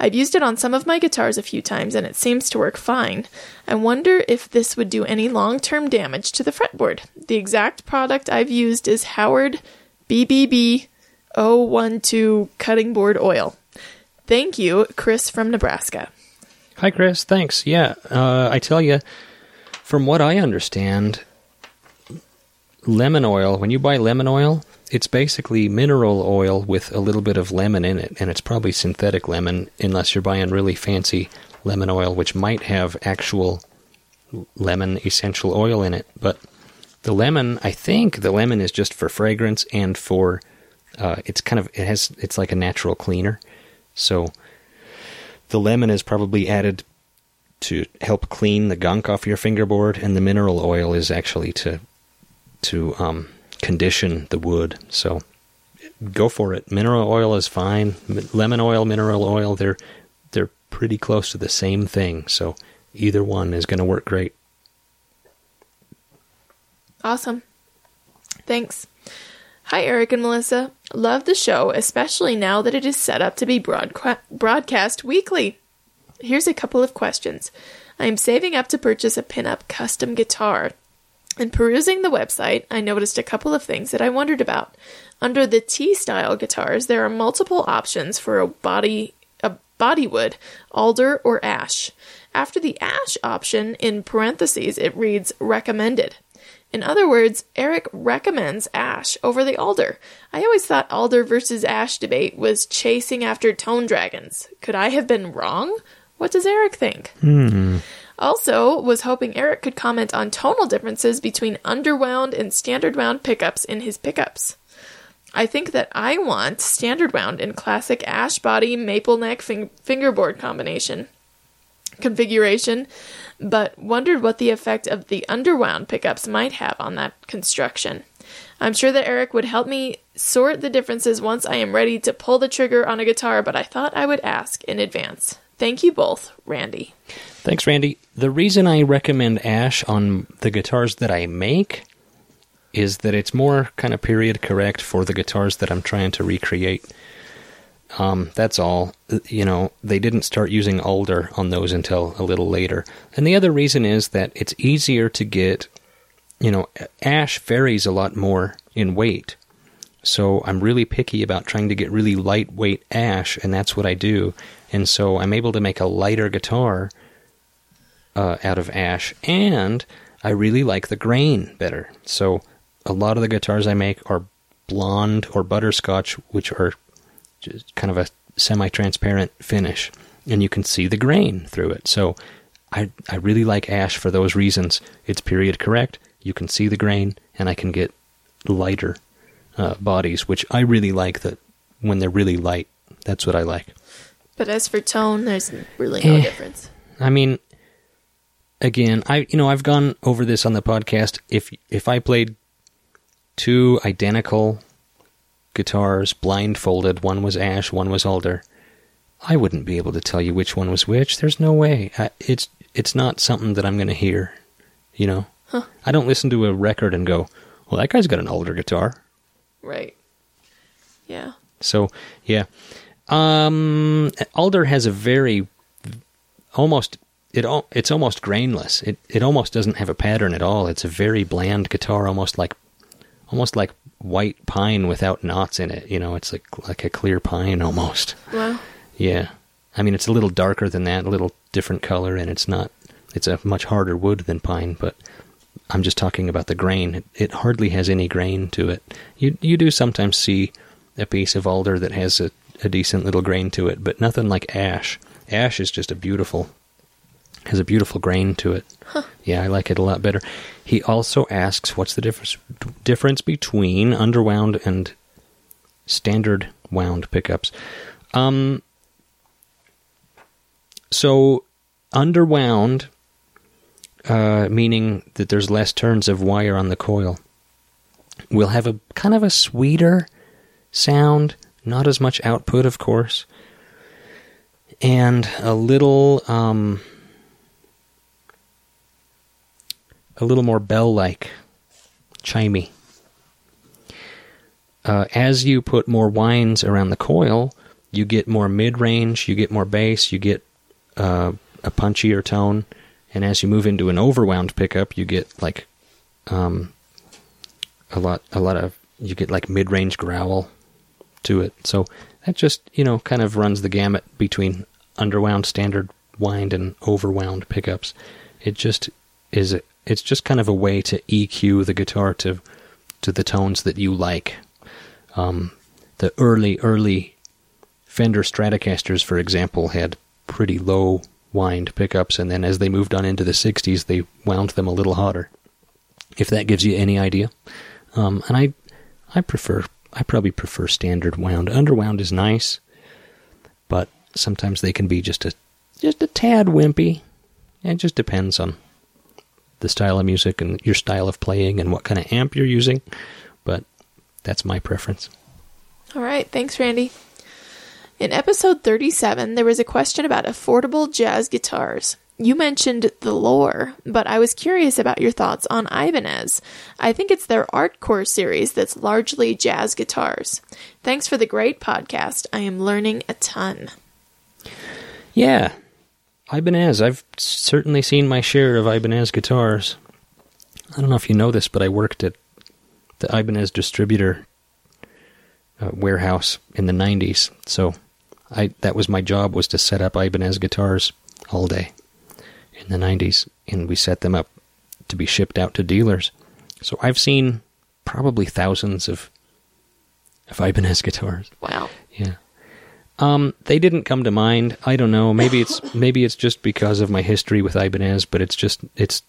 I've used it on some of my guitars a few times and it seems to work fine. I wonder if this would do any long term damage to the fretboard. The exact product I've used is Howard BBB 012 cutting board oil. Thank you, Chris from Nebraska. Hi, Chris. Thanks. Yeah, uh, I tell you, from what I understand, lemon oil. When you buy lemon oil, it's basically mineral oil with a little bit of lemon in it, and it's probably synthetic lemon, unless you're buying really fancy lemon oil, which might have actual lemon essential oil in it. But the lemon, I think the lemon is just for fragrance and for uh, it's kind of it has it's like a natural cleaner. So the lemon is probably added to help clean the gunk off your fingerboard, and the mineral oil is actually to to um, condition the wood. So go for it. Mineral oil is fine. Lemon oil, mineral oil, they're they're pretty close to the same thing. So either one is going to work great. Awesome. Thanks. Hi, Eric and Melissa. Love the show, especially now that it is set up to be broadca- broadcast weekly. Here's a couple of questions. I am saving up to purchase a pinup custom guitar. In perusing the website, I noticed a couple of things that I wondered about. Under the T style guitars, there are multiple options for a body a bodywood, alder, or ash. After the ash option, in parentheses, it reads recommended. In other words, Eric recommends ash over the alder. I always thought alder versus ash debate was chasing after tone dragons. Could I have been wrong? What does Eric think? Hmm. Also, was hoping Eric could comment on tonal differences between underwound and standard wound pickups in his pickups. I think that I want standard wound in classic ash body maple neck fing- fingerboard combination configuration, but wondered what the effect of the underwound pickups might have on that construction. I'm sure that Eric would help me sort the differences once I am ready to pull the trigger on a guitar, but I thought I would ask in advance. Thank you both, Randy. Thanks, Randy. The reason I recommend ash on the guitars that I make is that it's more kind of period correct for the guitars that I'm trying to recreate. Um, that's all. You know, they didn't start using alder on those until a little later. And the other reason is that it's easier to get, you know, ash varies a lot more in weight. So I'm really picky about trying to get really lightweight ash, and that's what I do. And so I'm able to make a lighter guitar uh, out of ash, and I really like the grain better. So a lot of the guitars I make are blonde or butterscotch, which are just kind of a semi-transparent finish, and you can see the grain through it. So I I really like ash for those reasons. It's period correct. You can see the grain, and I can get lighter uh, bodies, which I really like. That when they're really light, that's what I like. But as for tone, there's really no Eh. difference. I mean, again, I you know I've gone over this on the podcast. If if I played two identical guitars blindfolded, one was Ash, one was Alder, I wouldn't be able to tell you which one was which. There's no way. I, it's it's not something that I'm going to hear. You know, Huh. I don't listen to a record and go, "Well, that guy's got an Alder guitar." Right. Yeah. So yeah, um, Alder has a very almost it it's almost grainless. It it almost doesn't have a pattern at all. It's a very bland guitar, almost like almost like white pine without knots in it. You know, it's like like a clear pine almost. Wow. Yeah, I mean it's a little darker than that, a little different color, and it's not. It's a much harder wood than pine, but I'm just talking about the grain. It, it hardly has any grain to it. You you do sometimes see a piece of alder that has a, a decent little grain to it, but nothing like ash. Ash is just a beautiful has a beautiful grain to it. Yeah, I like it a lot better. He also asks what's the difference difference between underwound and standard wound pickups. Um so underwound uh, meaning that there's less turns of wire on the coil, will have a kind of a sweeter sound, not as much output, of course, and a little um, a little more bell-like, chimey. Uh, as you put more winds around the coil, you get more mid-range, you get more bass, you get uh, a punchier tone, and as you move into an overwound pickup, you get like um, a lot, a lot of you get like mid-range growl to it. So that just you know kind of runs the gamut between underwound, standard wind, and overwound pickups. It just is. It's just kind of a way to EQ the guitar to to the tones that you like. Um, the early early Fender Stratocasters, for example, had pretty low wind pickups, and then as they moved on into the 60s, they wound them a little hotter. If that gives you any idea, um, and I, I prefer, I probably prefer standard wound. Underwound is nice, but sometimes they can be just a, just a tad wimpy. It just depends on the style of music and your style of playing and what kind of amp you're using. But that's my preference. All right. Thanks, Randy. In episode 37, there was a question about affordable jazz guitars. You mentioned the Loar, but I was curious about your thoughts on Ibanez. I think it's their Artcore series that's largely jazz guitars. Thanks for the great podcast. I am learning a ton. Yeah, Ibanez. I've certainly seen my share of Ibanez guitars. I don't know if you know this, but I worked at the Ibanez distributor uh, warehouse in the 90s. So I that was my job was to set up Ibanez guitars all day in the 90s and we set them up to be shipped out to dealers. So I've seen probably thousands of of Ibanez guitars. Wow. Yeah. Um, they didn't come to mind. I don't know. Maybe it's maybe it's just because of my history with Ibanez, but it's just it's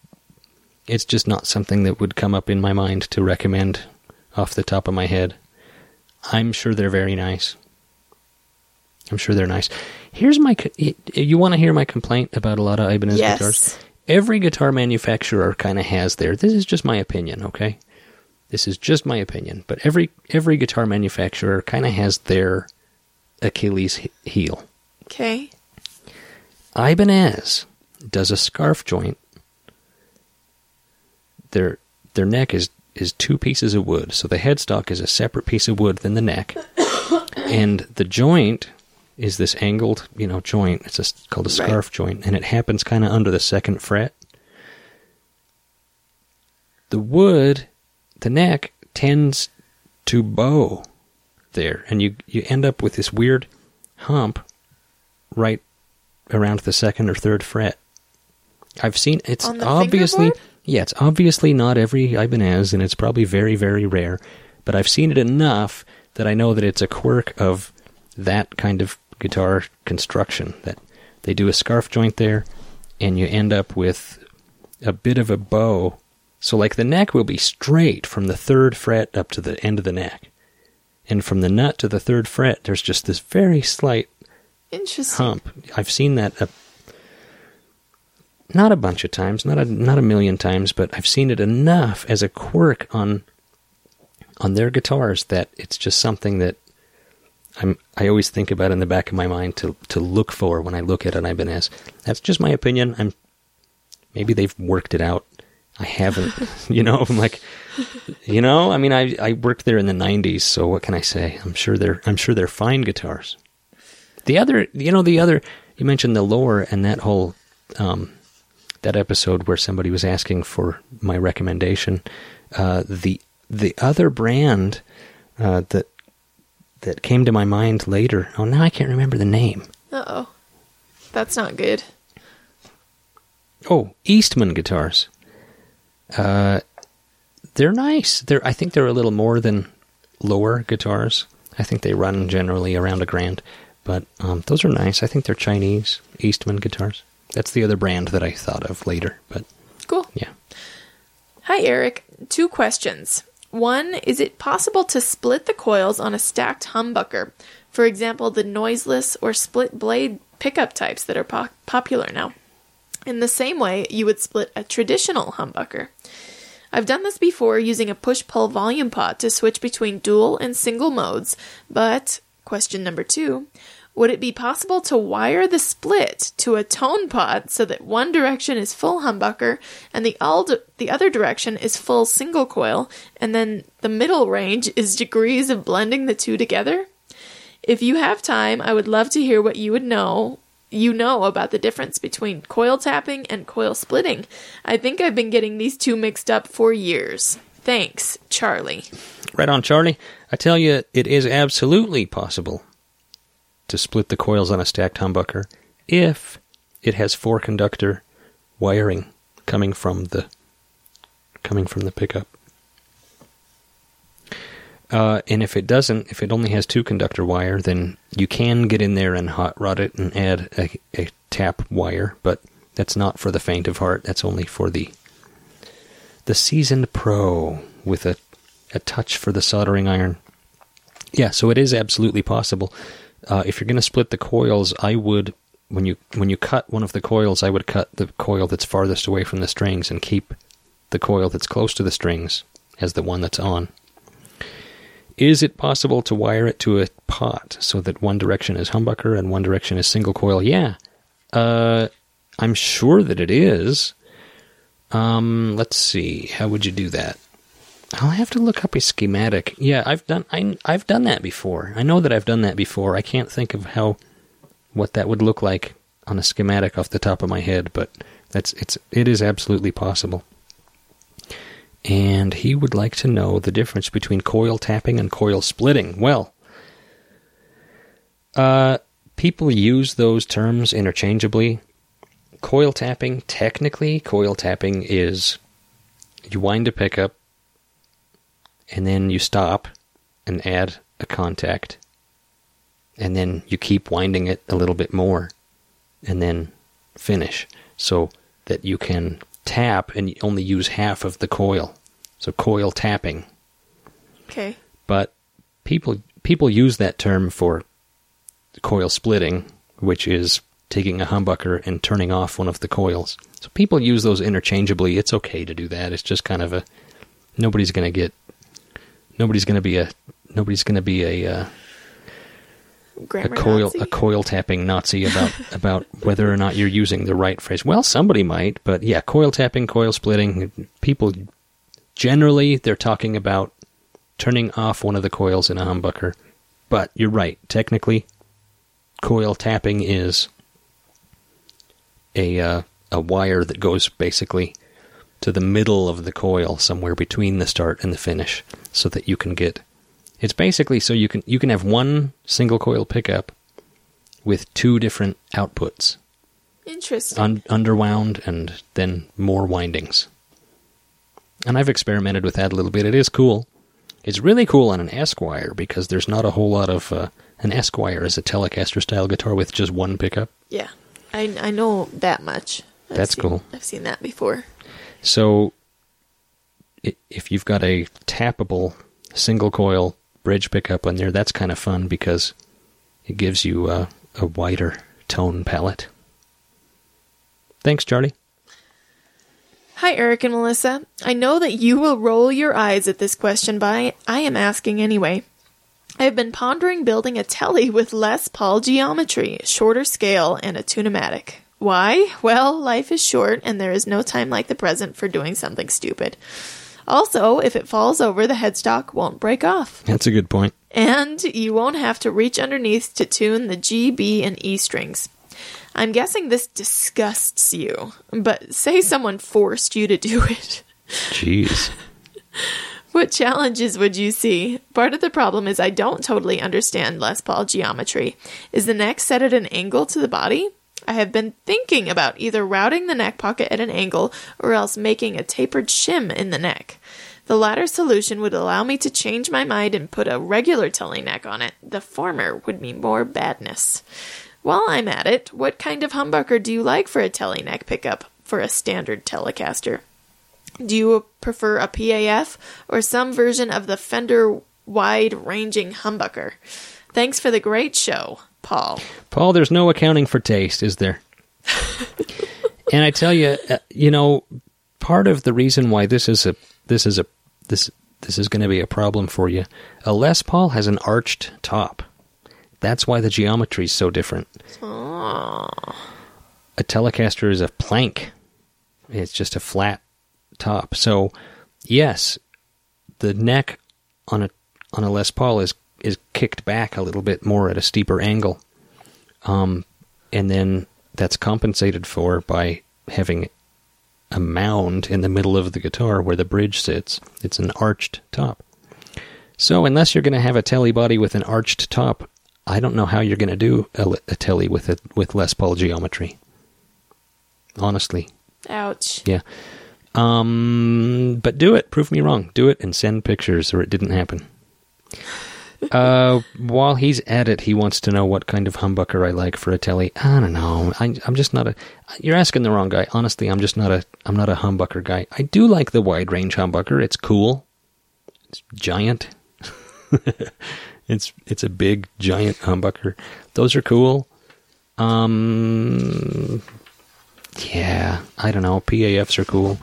it's just not something that would come up in my mind to recommend off the top of my head. I'm sure they're very nice. I'm sure they're nice. Here's my you want to hear my complaint about a lot of Ibanez Yes. guitars? Every guitar manufacturer kind of has their. This is just my opinion, okay? This is just my opinion, but every every guitar manufacturer kind of has their Achilles heel. Okay. Ibanez does a scarf joint. Their their neck is is two pieces of wood, so the headstock is a separate piece of wood than the neck, and the joint is this angled, you know, joint. It's a, called a Right. scarf joint, and it happens kind of under the second fret. The wood, the neck tends to bow there, and you you end up with this weird hump right around the second or third fret. I've seen it's obviously fingerboard? yeah, it's obviously not every Ibanez, and it's probably very very rare. But I've seen it enough that I know that it's a quirk of that kind of guitar construction that they do a scarf joint there, and you end up with a bit of a bow. So like the neck will be straight from the third fret up to the end of the neck. And from the nut to the third fret, there's just this very slight Interesting. hump. I've seen that a, not a bunch of times, not a not a million times, but I've seen it enough as a quirk on on their guitars that it's just something that I'm I always think about in the back of my mind to to look for when I look at an Ibanez. That's just my opinion. I'm maybe they've worked it out. I haven't, you know. I'm like, you know, I mean, I I worked there in the '90s, so what can I say? I'm sure they're I'm sure they're fine guitars. The other, you know, the other you mentioned the Loar and that whole um, that episode where somebody was asking for my recommendation. Uh, the the other brand uh, that that came to my mind later. Oh, now I can't remember the name. Uh oh. That's not good. Oh, Eastman guitars. Uh, they're nice. They're I think they're a little more than Loar guitars. I think they run generally around a grand, but um, those are nice. I think they're Chinese Eastman guitars. That's the other brand that I thought of later, but Cool. yeah. Hi, Eric. Two questions. One, is it possible to split the coils on a stacked humbucker? For example, the noiseless or split blade pickup types that are po- popular now. In the same way you would split a traditional humbucker. I've done this before using a push pull volume pot to switch between dual and single modes, but, question number two, would it be possible to wire the split to a tone pot so that one direction is full humbucker and the, the other direction is full single coil, and then the middle range is degrees of blending the two together? If you have time, I would love to hear what you would know you know about the difference between coil tapping and coil splitting. I think I've been getting these two mixed up for years. Thanks, Charlie. Right on, Charlie. I tell you, it is absolutely possible to split the coils on a stacked humbucker if it has four conductor wiring coming from the coming from the pickup. Uh, and if it doesn't, if it only has two conductor wire, then you can get in there and hot rod it and add a, a tap wire, but that's not for the faint of heart. That's only for the the seasoned pro with a a touch for the soldering iron. Yeah, so it is absolutely possible. Uh, if you're going to split the coils, I would when you when you cut one of the coils, I would cut the coil that's farthest away from the strings and keep the coil that's close to the strings as the one that's on. Is it possible to wire it to a pot so that one direction is humbucker and one direction is single coil? Yeah. Uh, I'm sure that it is. Um, let's see. How would you do that? I'll have to look up a schematic. Yeah, I've done I, I've done that before. I know that I've done that before. I can't think of how what that would look like on a schematic off the top of my head, but that's it's it is absolutely possible. And he would like to know the difference between coil tapping and coil splitting. Well, uh, people use those terms interchangeably. Coil tapping, technically, coil tapping is you wind a pickup and then you stop and add a contact. And then you keep winding it a little bit more and then finish so that you can tap and only use half of the coil. So coil tapping. Okay. But people people use that term for coil splitting, which is taking a humbucker and turning off one of the coils. So people use those interchangeably. It's okay to do that. It's just kind of a nobody's going to get nobody's going to be a nobody's going to be a uh, a coil Nazi? a coil tapping Nazi about about whether or not you're using the right phrase. Well, somebody might, but yeah, coil tapping, coil splitting. People generally they're talking about turning off one of the coils in a humbucker. But you're right. Technically, coil tapping is a uh, a wire that goes basically to the middle of the coil, somewhere between the start and the finish, so that you can get. It's basically so you can you can have one single coil pickup with two different outputs, Interesting. un- underwound and then more windings. And I've experimented with that a little bit. It is cool. It's really cool on an Esquire because there's not a whole lot of. Uh, an Esquire is a Telecaster style guitar with just one pickup. yeah. I I know that much. I've That's seen- cool. I've seen that before. So, if you've got a tappable single coil bridge pickup on there, that's kind of fun because it gives you uh, a wider tone palette. Thanks, Charlie. Hi, Eric and Melissa. I know that you will roll your eyes at this question, but I am asking anyway. I have been pondering building a telly with Les Paul geometry, shorter scale, and a tunematic. Why? Well, life is short, and there is no time like the present for doing something stupid. Also, if it falls over, the headstock won't break off. That's a good point. And you won't have to reach underneath to tune the G, B, and E strings. I'm guessing this disgusts you, but say someone forced you to do it. Jeez. What challenges would you see? Part of the problem is I don't totally understand Les Paul geometry. Is the neck set at an angle to the body? I have been thinking about either routing the neck pocket at an angle or else making a tapered shim in the neck. The latter solution would allow me to change my mind and put a regular telly neck on it. The former would mean more badness. While I'm at it, what kind of humbucker do you like for a telly neck pickup for a standard Telecaster? Do you prefer a PAF or some version of the Fender wide ranging humbucker? Thanks for the great show, Paul. Paul, there's no accounting for taste, is there? and I tell you, uh, you know, part of the reason why this is a this is a this this is going to be a problem for you. A Les Paul has an arched top. That's why the geometry is so different. Aww. A Telecaster is a plank. It's just a flat top. So, yes, the neck on a on a Les Paul is is kicked back a little bit more at a steeper angle, um, and then that's compensated for by having a mound in the middle of the guitar where the bridge sits. It's an arched top. So, unless you're going to have a telly body with an arched top, I don't know how you're going to do a, a telly with a with Les Paul geometry. Honestly, Ouch. yeah. Um, but do it. Prove me wrong. Do it and send pictures, or it didn't happen. Uh, while he's at it, he wants to know what kind of humbucker I like for a telly. I don't know. I, I'm just not a. You're asking the wrong guy. Honestly, I'm just not a. I'm not a humbucker guy. I do like the wide range humbucker. It's cool. It's giant. it's it's a big giant humbucker. Those are cool. Um, yeah, I don't know. PAFs are cool.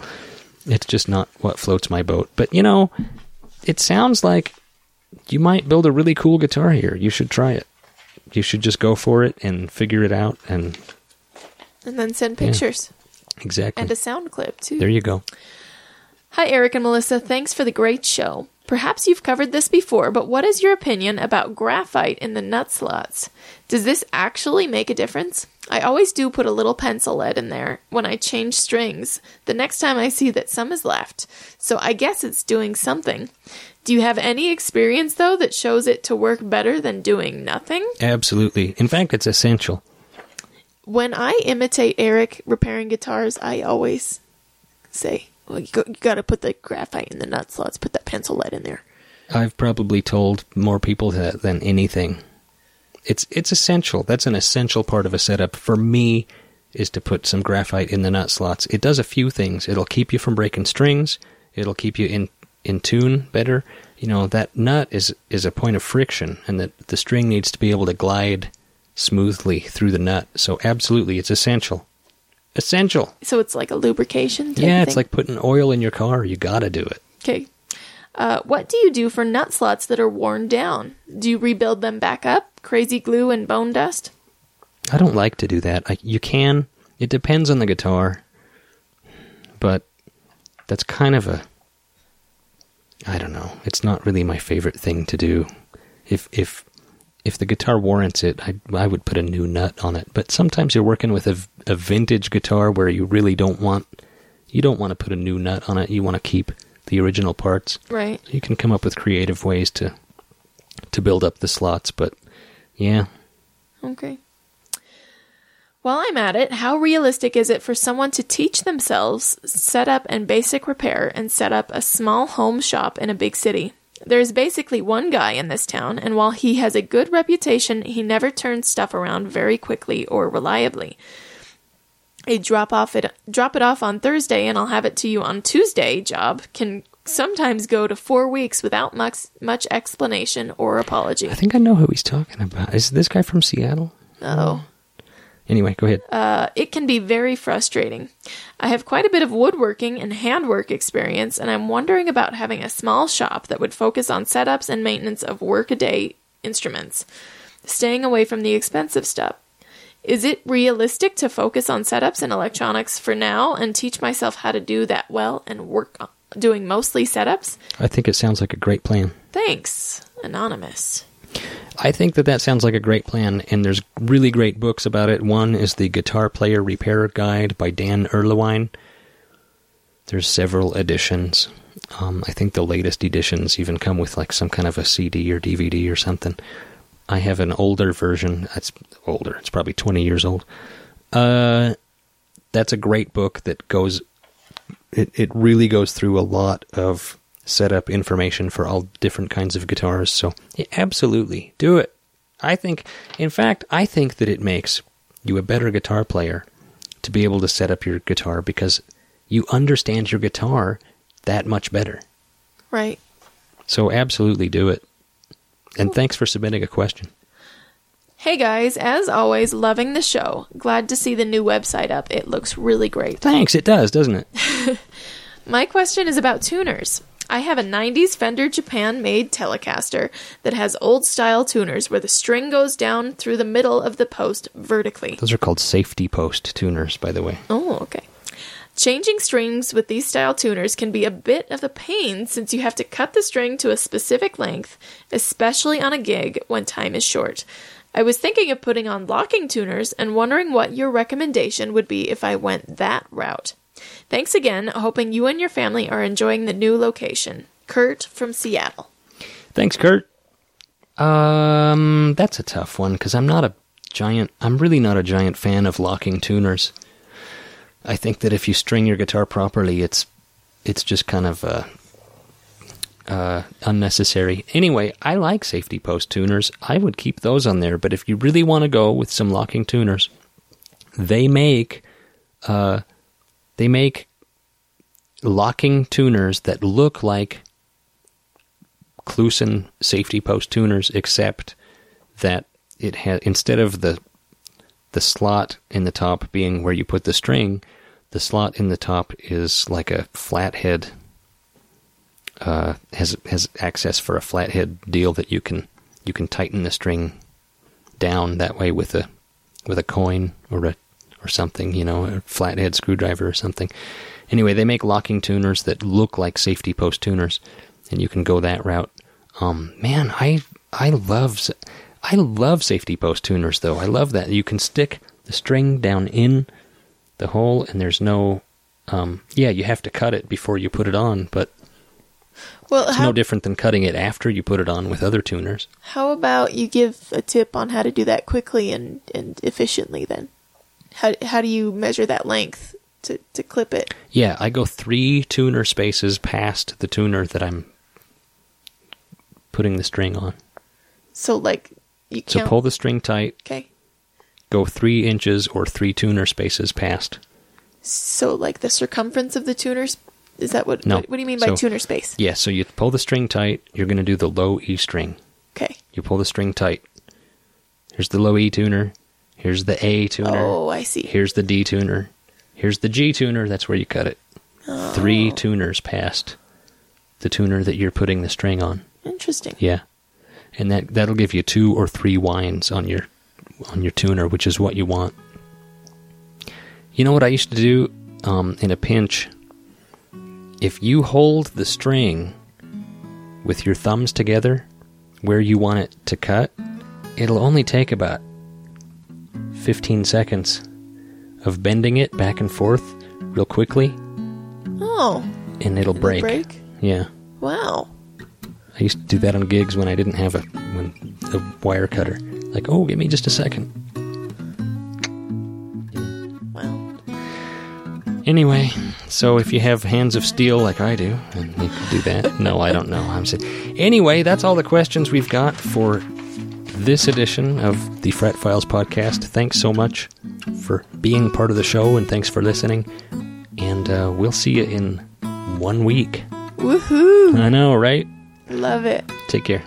It's just not what floats my boat. But you know, it sounds like you might build a really cool guitar here. You should try it. You should just go for it and figure it out. And And then send Yeah. pictures exactly, and a sound clip, too. there you go. Hi, Eric and Melissa. Thanks for the great show. Perhaps you've covered this before, but what is your opinion about graphite in the nut slots? Does this actually make a difference? I always do put a little pencil lead in there when I change strings the next time I see that some is left, so I guess it's doing something. Do you have any experience, though, that shows it to work better than doing nothing? Absolutely. In fact, it's essential. When I imitate Eric repairing guitars, I always say, well, you, go, you gotta put the graphite in the nut slots, put that pencil lead in there. I've probably told more people that than anything. It's it's essential. That's an essential part of a setup for me is to put some graphite in the nut slots. It does a few things. It'll keep you from breaking strings. It'll keep you in in tune better. You know, that nut is is a point of friction and that the string needs to be able to glide smoothly through the nut. So absolutely it's essential. Essential. So it's like a lubrication. Yeah, it's like putting oil in your car. You got to do it. okay. Uh, what do you do for nut slots that are worn down? Do you rebuild them back up? Crazy glue and bone dust? I don't like to do that. I, you can. It depends on the guitar. But that's kind of a I don't know. It's not really my favorite thing to do. If if if the guitar warrants it, I I would put a new nut on it. But sometimes you're working with a, a vintage guitar where you really don't want you don't want to put a new nut on it. You want to keep the original parts. Right. You can come up with creative ways to to build up the slots, but yeah, Okay. While I'm at it, how realistic is it for someone to teach themselves setup and basic repair and set up a small home shop in a big city? There's basically one guy in this town, and while he has a good reputation, he never turns stuff around very quickly or reliably. A drop off it drop it off on Thursday and I'll have it to you on Tuesday job can sometimes go to 4 weeks without much much explanation or apology. I think I know who he's talking about. Is this guy from Seattle? Oh. Anyway, go ahead. Uh, it can be very frustrating. I have quite a bit of woodworking and handwork experience, and I'm wondering about having a small shop that would focus on setups and maintenance of workaday instruments, staying away from the expensive stuff. Is it realistic to focus on setups and electronics for now and teach myself how to do that well and work on doing mostly setups? I think it sounds like a great plan. Thanks, Anonymous. I think that that sounds like a great plan, and there's really great books about it. One is the Guitar Player Repair Guide by Dan Erlewine. There's several editions. Um, I think the latest editions even come with like some kind of a CD or DVD or something. I have an older version. That's older. It's probably 20 years old. Uh, that's a great book that goes. It it really goes through a lot of setup information for all different kinds of guitars. So yeah, absolutely do it. I think, in fact, I think that it makes you a better guitar player to be able to set up your guitar because you understand your guitar that much better. Right. So absolutely do it. And thanks for submitting a question. Hey guys, as always, loving the show. Glad to see the new website up. It looks really great. Thanks, it does, doesn't it? My question is about tuners. I have a 90s Fender Japan made Telecaster that has old style tuners where the string goes down through the middle of the post vertically. Those are called safety post tuners, by the way. Oh, okay. Changing strings with these style tuners can be a bit of a pain since you have to cut the string to a specific length, especially on a gig when time is short. I was thinking of putting on locking tuners and wondering what your recommendation would be if I went that route. Thanks again, hoping you and your family are enjoying the new location. Kurt from Seattle. Thanks, Kurt. Um, that's a tough one because I'm not a giant. I'm really not a giant fan of locking tuners. I think that if you string your guitar properly, it's it's just kind of uh, uh, unnecessary. Anyway, I like safety post tuners. I would keep those on there. But if you really want to go with some locking tuners, they make uh, they make locking tuners that look like Kluson safety post tuners, except that it has instead of the the slot in the top being where you put the string, the slot in the top is like a flathead. Uh, has has access for a flathead deal that you can you can tighten the string down that way with a with a coin or a or something, you know, a flathead screwdriver or something. Anyway, they make locking tuners that look like safety post tuners, and you can go that route. Um, man, I I love I love safety post tuners though. I love that you can stick the string down in the hole, and there's no, um, yeah, you have to cut it before you put it on, but Well, it's how, no different than cutting it after you put it on with other tuners. how about you give a tip on how to do that quickly and, and efficiently then? How, how do you measure that length to, to clip it? Yeah, I go three tuner spaces past the tuner that I'm putting the string on. So, like, you So count. pull the string tight, okay. go three inches or three tuner spaces past. So, like, the circumference of the tuners? Is that what? No. What, what do you mean by So- tuner space? Yeah, so you pull the string tight, you're going to do the low E string. Okay. You pull the string tight. Here's the low E tuner. Here's the A tuner. Oh, I see. Here's the D tuner. Here's the G tuner. That's where you cut it. Oh. Three tuners past the tuner that you're putting the string on. Interesting. Yeah, and that that'll give you two or three winds on your on your tuner, which is what you want. You know what I used to do um, in a pinch? If you hold the string with your thumbs together where you want it to cut, it'll only take about 15 seconds of bending it back and forth real quickly, Oh, and it'll it'll break. break? Yeah. wow. I used to do that on gigs when I didn't have a when a wire cutter. Like, oh, give me just a second. Wow. Anyway, so if you have hands of steel like I do, then you can do that. No, I don't know. I'm saying. Anyway, that's all the questions we've got for this edition of the Fret Files podcast. Thanks so much for being part of the show, and thanks for listening. And uh, we'll see you in one week. Woohoo! I know, right? Love it. Take care.